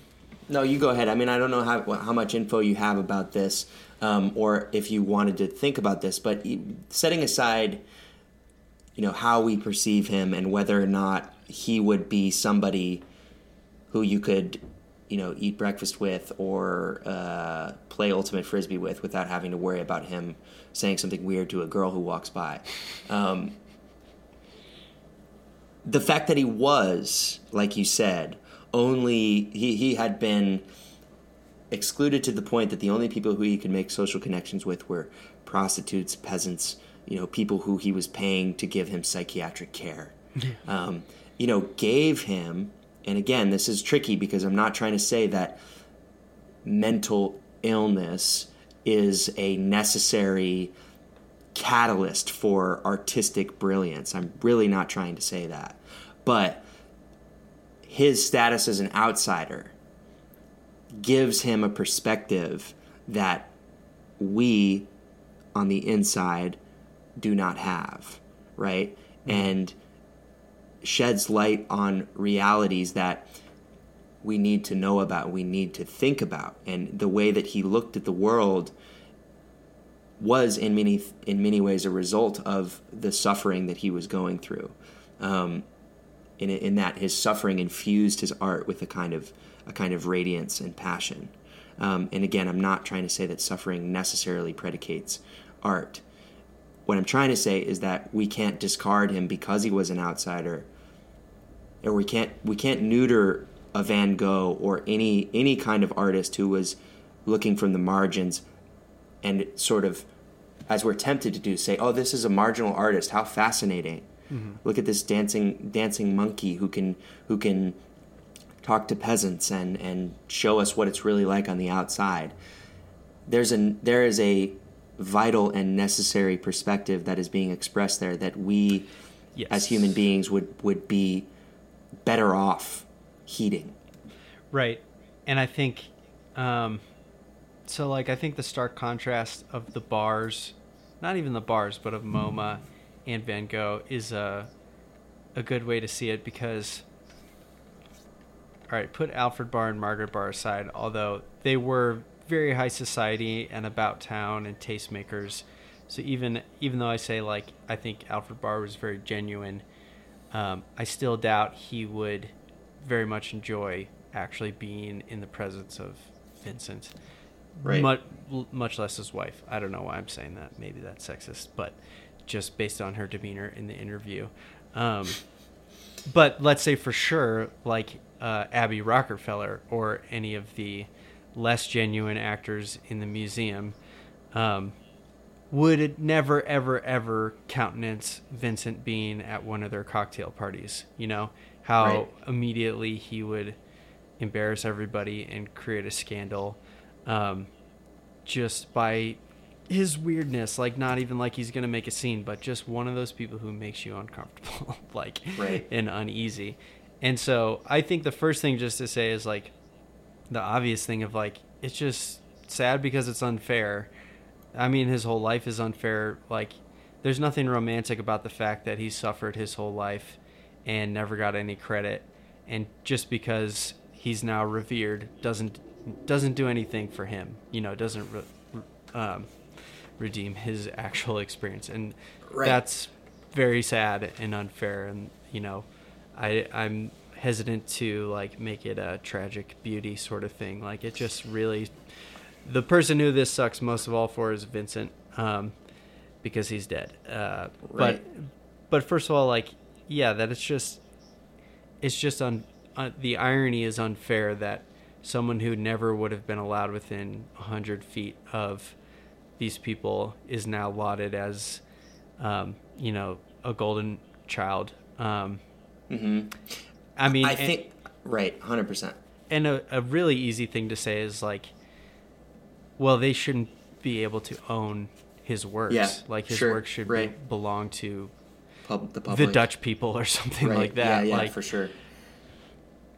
No, you go ahead. I mean, I don't know how how much info you have about this, um, or if you wanted to think about this, but setting aside, you know, how we perceive him and whether or not he would be somebody who you could, you know, eat breakfast with or uh, play ultimate frisbee with without having to worry about him saying something weird to a girl who walks by. Um, the fact that he was, like you said, only he, he had been excluded to the point that the only people who he could make social connections with were prostitutes, peasants, you know, people who he was paying to give him psychiatric care. Um, you know, gave him, and again, this is tricky because I'm not trying to say that mental illness is a necessary catalyst for artistic brilliance. I'm really not trying to say that. But his status as an outsider gives him a perspective that we on the inside do not have, right? And sheds light on realities that we need to know about, we need to think about. And the way that he looked at the world was in many in many ways a result of the suffering that he was going through. Um, in, in that his suffering infused his art with a kind of a kind of radiance and passion. Um, and again, I'm not trying to say that suffering necessarily predicates art. What I'm trying to say is that we can't discard him because he was an outsider, or we can't we can't neuter a Van Gogh or any any kind of artist who was looking from the margins and sort of as we're tempted to do say oh this is a marginal artist how fascinating look at this dancing dancing monkey who can who can talk to peasants and and show us what it's really like on the outside there's a there is a vital and necessary perspective that is being expressed there that we Yes. as human beings would would be better off heeding Right. And I think um so like I think the stark contrast of the bars, not even the bars, but of MoMA and Van Gogh is a a good way to see it because all right, put Alfred Barr and Margaret Barr aside, although they were very high society and about town and tastemakers. So even even though I say like I think Alfred Barr was very genuine, um, I still doubt he would very much enjoy actually being in the presence of Vincent. Right. Much, much less his wife. I don't know why I'm saying that. Maybe that's sexist, but just based on her demeanor in the interview. Um, but let's say for sure, like uh, Abby Rockefeller or any of the less genuine actors in the museum, um, would never, ever, ever countenance Vincent being at one of their cocktail parties. You know how Right. immediately he would embarrass everybody and create a scandal, um, just by his weirdness. Like not even like he's gonna make a scene, but just one of those people who makes you uncomfortable, [LAUGHS] like Right. and uneasy. And so I think the first thing just to say is like the obvious thing of like it's just sad because it's unfair. I mean, his whole life is unfair. Like, there's nothing romantic about the fact that he suffered his whole life and never got any credit, and just because he's now revered doesn't doesn't do anything for him. You know, doesn't re- um, redeem his actual experience, and Right. that's very sad and unfair. And you know, I I'm hesitant to like make it a tragic beauty sort of thing. Like it just really, the person who this sucks most of all for is Vincent, um, because he's dead. Uh, Right. But but first of all, like yeah, that it's just it's just on uh, the irony is unfair that someone who never would have been allowed within hundred feet of these people is now lauded as um, you know a golden child. Um, mm-hmm. I mean, i and- think right 100% and a, a really easy thing to say is like well they shouldn't be able to own his works Yeah, like his sure, work should right. be, belong to Pub, the the dutch people or [LAUGHS] something right. like that Yeah, yeah, like for sure.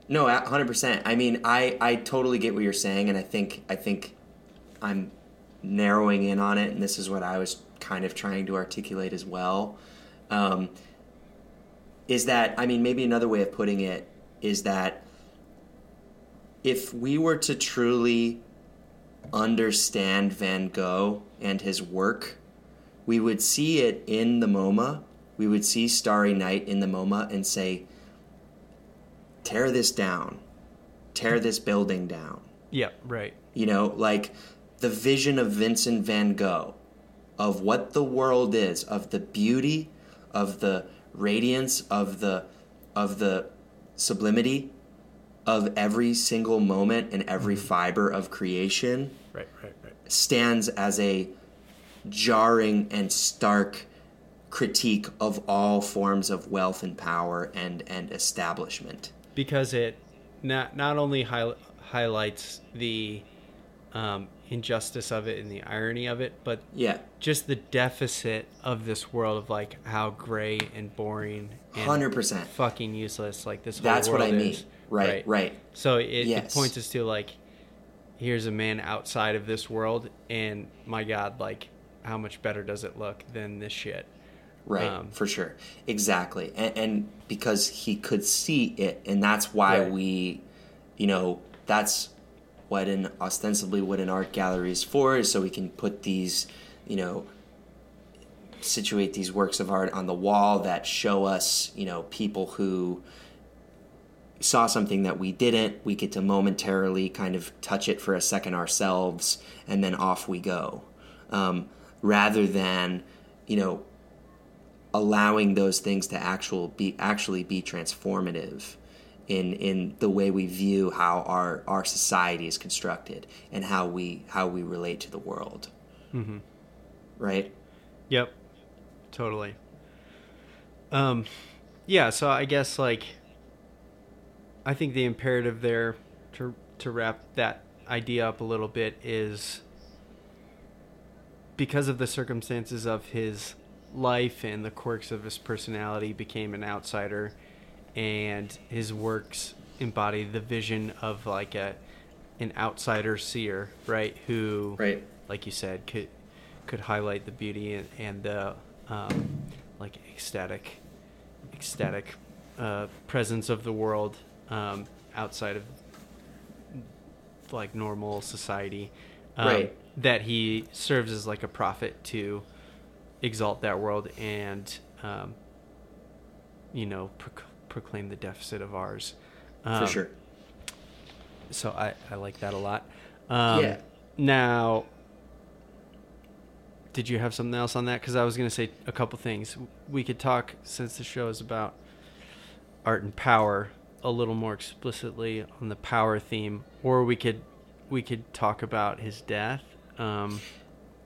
No, hundred percent. I mean, I I totally get what you're saying, and I think I think I'm narrowing in on it, and this is what I was kind of trying to articulate as well. Um, is that I mean, maybe another way of putting it is that if we were to truly understand Van Gogh and his work, we would see it in the MoMA. We would see Starry Night in the MoMA and say, tear this down, tear this building down. yeah right You know, like the vision of Vincent van Gogh, of what the world is, of the beauty, of the radiance, of the of the sublimity of every single moment and every Mm-hmm. fiber of creation Right, right, right. stands as a jarring and stark critique of all forms of wealth and power and and establishment. because it not not only high, highlights the um, injustice of it and the irony of it, but Yeah. just the deficit of this world of like how gray and boring 100%. fucking useless like this whole That's what I mean. is. Right, right. So it, it points us to like here's a man outside of this world and my god like how much better does it look than this shit Right, Um, for sure. Exactly. And, and because he could see it, and that's why Right. we, you know, that's what an ostensibly what an art gallery is for, is so we can put these, you know, situate these works of art on the wall that show us, you know, people who saw something that we didn't. We get to momentarily kind of touch it for a second ourselves, and then off we go. Um, rather than, you know, allowing those things to actual be actually be transformative in in the way we view how our our society is constructed and how we how we relate to the world. Mm-hmm. Right. Yep. Totally. Um yeah, so I guess like I think the imperative there to to wrap that idea up a little bit is because of the circumstances of his life and the quirks of his personality became an outsider and his works embody the vision of like a an outsider seer, right? Who Right. like you said, could could highlight the beauty and, and the um, like ecstatic, ecstatic uh, presence of the world um, outside of like normal society. Um, Right. That he serves as like a prophet to exalt that world and um, you know proc- proclaim the deficit of ours. Um, For sure. so I, I like that a lot. Um, Yeah. Now, did you have something else on that? Because I was going to say a couple things. We could talk since the show is about art and power a little more explicitly on the power theme, or we could we could talk about his death. Um,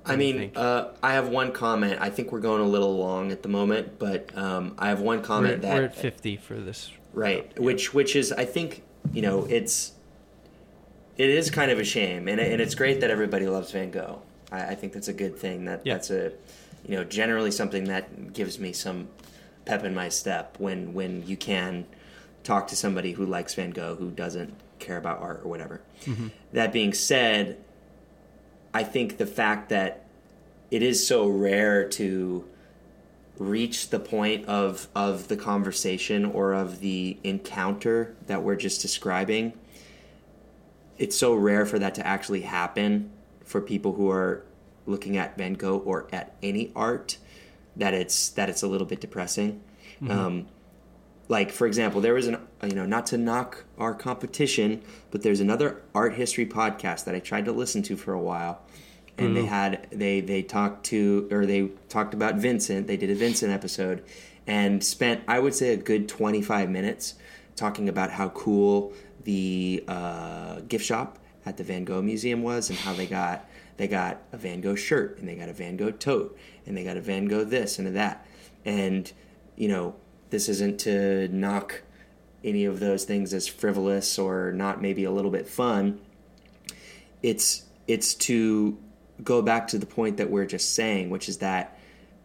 I what do you mean, uh, I have one comment. I think we're going a little long at the moment, but um, I have one we're, comment that we're at fifty for this. right which which is i think you know it's it is kind of a shame and, and it's great that everybody loves van gogh i, I think that's a good thing that Yeah. that's a you know generally something that gives me some pep in my step when when you can talk to somebody who likes van gogh who doesn't care about art or whatever that being said i think the fact that it is so rare to reach the point of of the conversation or of the encounter that we're just describing it's so rare for that to actually happen for people who are looking at Van Gogh or at any art that it's that it's a little bit depressing. Um, like for example there was an you know not to knock our competition but there's another art history podcast that i tried to listen to for a while. And they had they they talked to or they talked about vincent. They did a vincent episode and spent i would say a good 25 minutes talking about how cool the uh, gift shop at the van gogh museum was and how they got they got a van gogh shirt and they got a van gogh tote and they got a van gogh this and a that. And you know this isn't to knock any of those things as frivolous or not maybe a little bit fun. It's it's to go back to the point that we're just saying which is that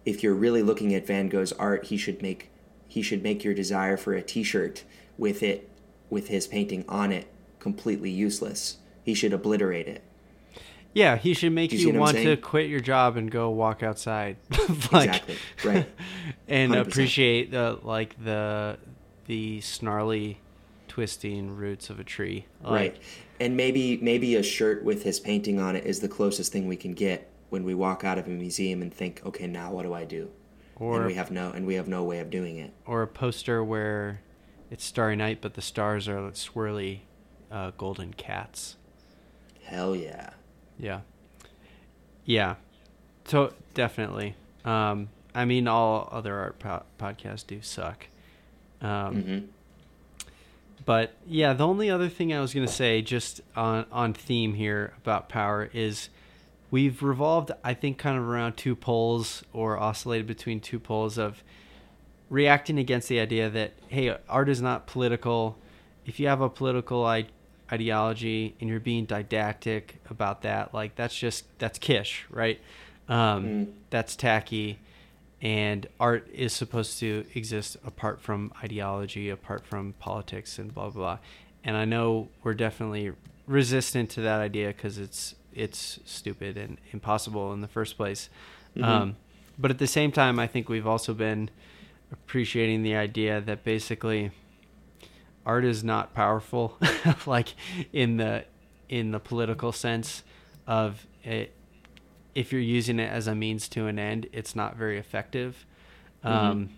if you're really looking at Van Gogh's art he should make he should make your desire for a t-shirt with it with his painting on it completely useless. He should obliterate it Yeah, he should make you you, see what I'm want to quit your job and go walk outside, [LAUGHS] like, Exactly, right. [LAUGHS] and 100%. appreciate the like the the snarly, twisting roots of a tree. Like, right and maybe maybe a shirt with his painting on it is the closest thing we can get when we walk out of a museum and think okay now what do i do Or and we have no and we have no way of doing it or a poster where it's Starry Night, but the stars are swirly, uh, golden cats. hell yeah Yeah. Yeah. So definitely. Um, I mean, all other art po- podcasts do suck. Um, hmm but yeah, the only other thing I was gonna say, just on on theme here about power, is we've revolved, I think, kind of around two poles or oscillated between two poles of reacting against the idea that hey, art is not political. If you have a political I- ideology and you're being didactic about that, like that's just that's kitsch, right? Um, Mm. That's tacky, and art is supposed to exist apart from ideology, apart from politics, and blah blah. blah. And I know we're definitely resistant to that idea because it's it's stupid and impossible in the first place. Mhm. Um, but at the same time, I think we've also been appreciating the idea that basically art is not powerful, [LAUGHS] like in the in the political sense of it. If you're using it as a means to an end, it's not very effective, um,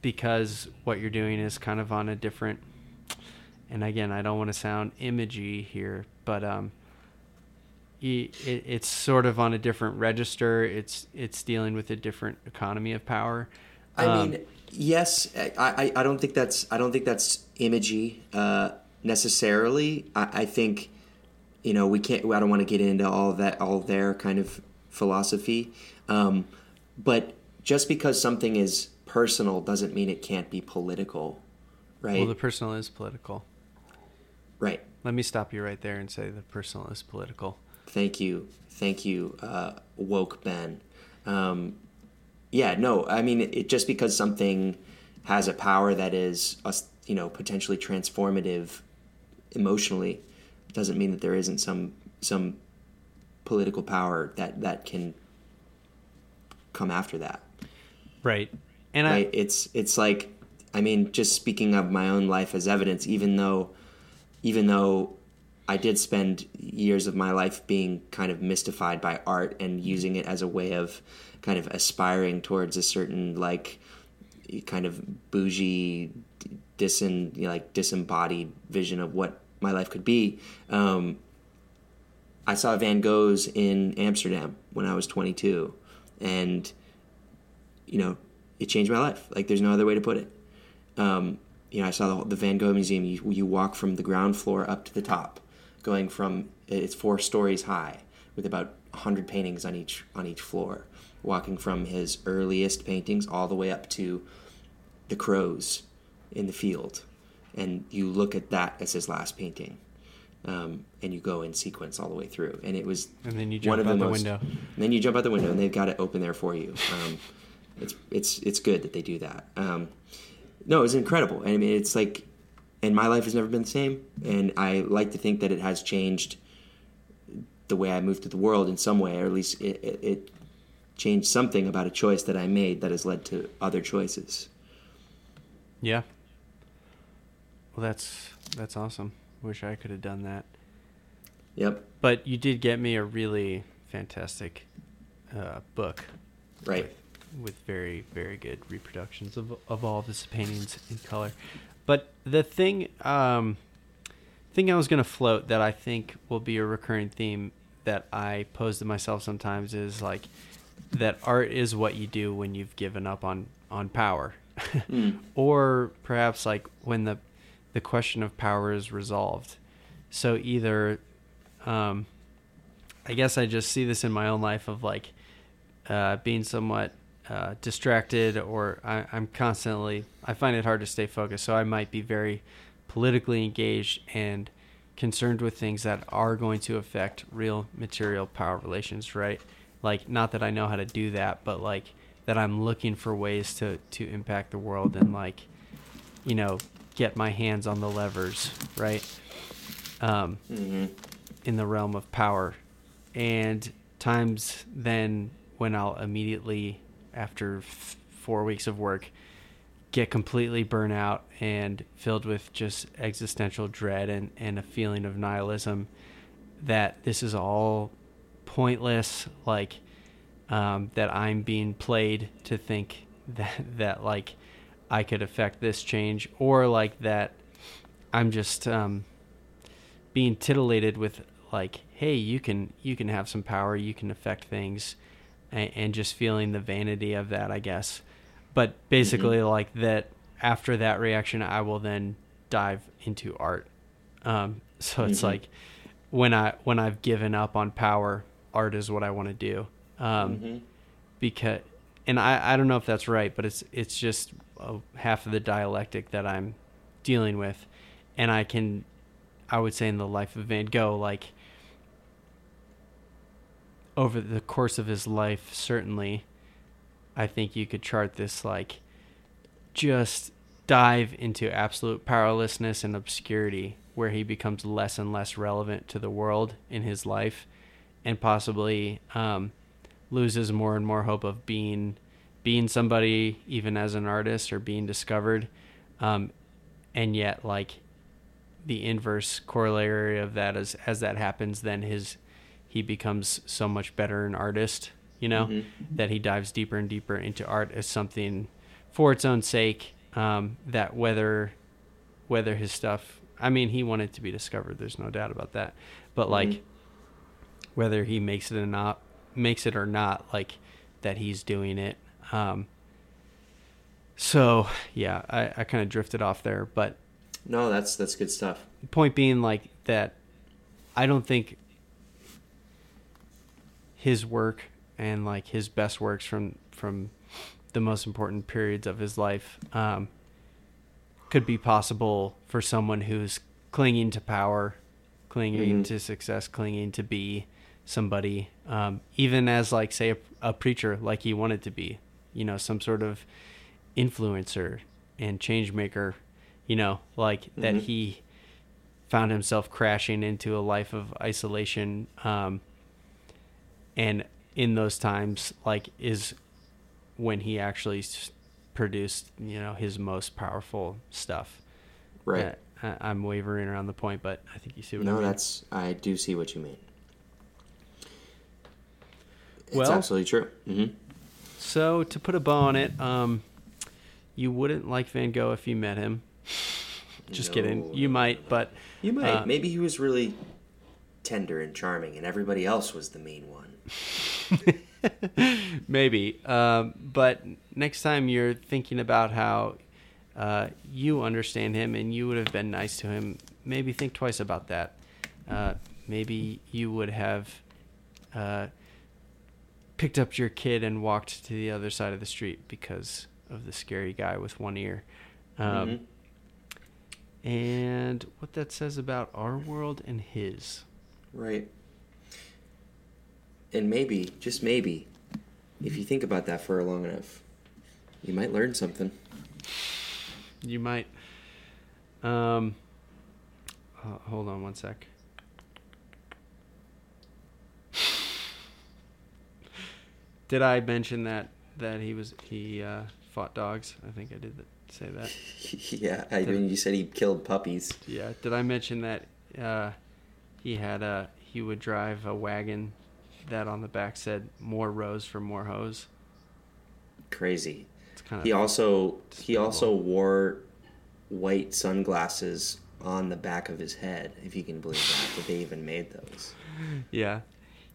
because what you're doing is kind of on a different. And again, I don't want to sound imagey here, but um, it, it's sort of on a different register. It's it's dealing with a different economy of power. I Um, mean, yes, I, I, I don't think that's I don't think that's imagey uh, necessarily. I, I think you know we can't. I don't want to get into all that all their kind of philosophy, um, but just because something is personal doesn't mean it can't be political, right? well, the personal is political. right. Let me stop you right there and say the personal is political. Thank you, thank you, uh, woke Ben. Um, yeah, no, I mean, it, just because something has a power that is, uh, you know, potentially transformative emotionally, doesn't mean that there isn't some some political power that that can come after that. Right. And right? I It's it's like, I mean, just speaking of my own life as evidence, even though, even though I did spend years of my life being kind of mystified by art and using it as a way of kind of aspiring towards a certain like kind of bougie disin you know, like disembodied vision of what my life could be. Um, i saw van gogh's in amsterdam when i was 22 and you know it changed my life. Like there's no other way to put it. Um, you know i saw the, the van gogh museum. You, you walk from the ground floor up to the top going from it's four stories high with about 100 paintings on each on each floor walking from his earliest paintings all the way up to the crows in the field. And you look at that as his last painting um, and you go in sequence all the way through. And it was And then you one jump of out the most- window. and then you jump out the window and they've got it open there for you. Um, it's it's it's good that they do that. Um, no it was incredible i mean it's like and my life has never been the same. And i like to think that it has changed the way i move through the world in some way or at least it, it, it changed something about a choice that i made that has led to other choices yeah. Well, that's that's awesome. Wish I could have done that. yep But you did get me a really fantastic uh, book right with very very good reproductions of of all of his paintings in color. But the thing um thing I was going to float that I think will be a recurring theme that I pose to myself sometimes is like that art is what you do when you've given up on on power. [LAUGHS] or perhaps like when the the question of power is resolved. So either um I guess I just see this in my own life of like uh, being somewhat uh, distracted or I, I'm constantly I find it hard to stay focused. So I might be very politically engaged and concerned with things that are going to affect real material power relations, right? Like not that I know how to do that, but like that I'm looking for ways to to impact the world and like you know get my hands on the levers, right? Um, hmm in the realm of power and times then when i'll immediately after f- four weeks of work get completely burnt out and filled with just existential dread and, and a feeling of nihilism that this is all pointless like um, that i'm being played to think [LAUGHS] that that like i could affect this change or like that i'm just um, being titillated with like hey you can you can have some power you can affect things and, and just feeling the vanity of that i guess. But basically like that after that reaction i will then dive into art. Um, so it's like when I when I've given up on power, art is what I want to do. Um, Because, and I I don't know if that's right, but it's it's just uh, half of the dialectic that I'm dealing with, and I can, I would say in the life of Van Gogh, like over the course of his life, certainly, I think you could chart this like just dive into absolute powerlessness and obscurity where he becomes less and less relevant to the world in his life and possibly um, loses more and more hope of being being somebody even as an artist or being discovered. Um, and yet like the inverse corollary of that is as that happens then his he becomes so much better an artist you know that he dives deeper and deeper into art as something for its own sake um, that whether whether his stuff i mean he wanted to be discovered there's no doubt about that. But like whether he makes it or not makes it or not like that he's doing it um, so yeah i, I kind of drifted off there but No, that's that's good stuff. point being like that i don't think his work and like his best works from from the most important periods of his life um, could be possible for someone who's clinging to power clinging to success clinging to be somebody um, even as like say a, a preacher like he wanted to be you know some sort of influencer and change maker you know like that he found himself crashing into a life of isolation um, and in those times like is when he actually produced you know his most powerful stuff Right. Uh, I- i'm wavering around the point but i think you see what i No, that's I do see what you mean. It's Well- absolutely true. hmm so to put a bow on it um you wouldn't like van gogh if you met him [LAUGHS] just kidding No, you no, might but You might. Uh, Maybe he was really tender and charming, and everybody else was the mean one. [LAUGHS] Maybe. Um, but next time you're thinking about how uh, you understand him and you would have been nice to him, maybe think twice about that. Uh, maybe you would have uh, picked up your kid and walked to the other side of the street because of the scary guy with one ear. Um, Mhm. And what that says about our world and his. Right. And maybe, just maybe, if you think about that for long enough, you might learn something. You might. Um, uh, hold on one sec. Did I mention that that he was he uh, fought dogs? I think I did say that. [LAUGHS] yeah, I mean, you said he killed puppies. Yeah. Did I mention that uh, he had a he would drive a wagon that on the back said "More rows for more hose." Crazy. It's kind of He also he also wore white sunglasses on the back of his head, if you can believe that. That they even made those. [LAUGHS] Yeah.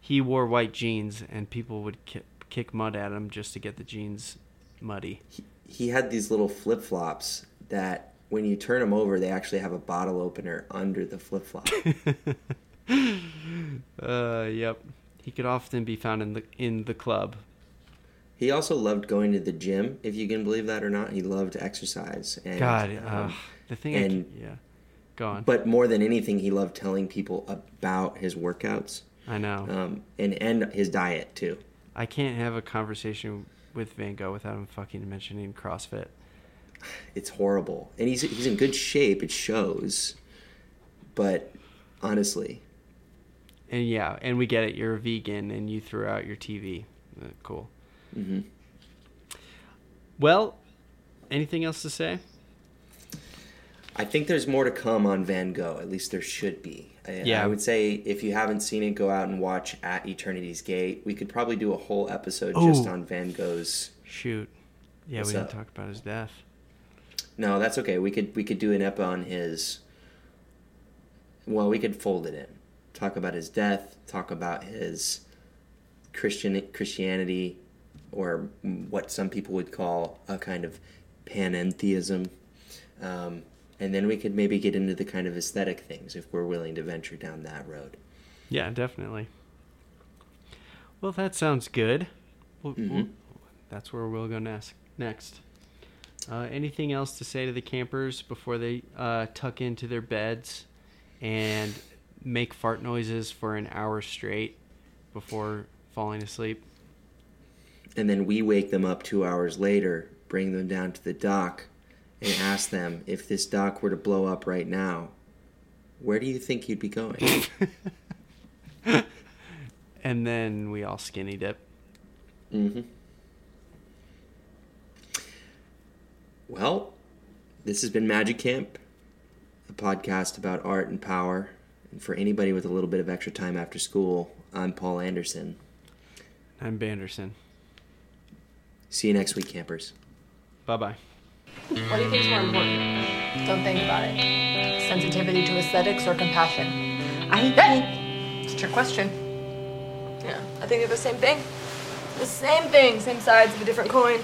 He wore white jeans, and people would ki- kick mud at him just to get the jeans muddy. He, he had these little flip flops that when you turn them over, they actually have a bottle opener under the flip flop. [LAUGHS] Uh, yep. He could often be found in the in the club. He also loved going to the gym, if you can believe that or not. He loved exercise. And, God, um, uh, the thing. And- c- yeah. Go on. but more than anything, he loved telling people about his workouts I know. um, and and his diet too. I can't have a conversation with Van Gogh without him fucking mentioning CrossFit. It's horrible, and he's he's in good shape. It shows, but honestly, And yeah, and we get it. You're a vegan, and you threw out your TV. Uh, cool. mhm. Well, anything else to say? I think there's more to come on Van Gogh. At least there should be. I, Yeah. I would say if you haven't seen it, go out and watch At Eternity's Gate. We could probably do a whole episode just on Van Gogh's. Shoot. Yeah, What's we didn't up? talk about his death. No, that's okay. We could we could do an ep on his. Well, we could fold it in. Talk about his death. Talk about his Christian Christianity, or what some people would call a kind of panentheism. Um, and then we could maybe get into the kind of aesthetic things if we're willing to venture down that road. Yeah, definitely. Well, that sounds good. Well, Mhm. well, that's where we'll go next. Next. Uh, anything else to say to the campers before they uh, tuck into their beds and make fart noises for an hour straight before falling asleep? And then we wake them up two hours later, bring them down to the dock, and ask them if this dock were to blow up right now, where do you think you'd be going? [LAUGHS] And then we all skinny dip. hmm Well, this has been Magic Camp, a podcast about art and power. And for anybody with a little bit of extra time after school, I'm Paul Anderson. I'm Banderson. See you next week, campers. Bye bye. What do you think is more important? Don't think about it. Sensitivity to aesthetics or compassion? I think It's a trick question. Yeah, I think they're the same thing. The same thing, same sides of a different coin.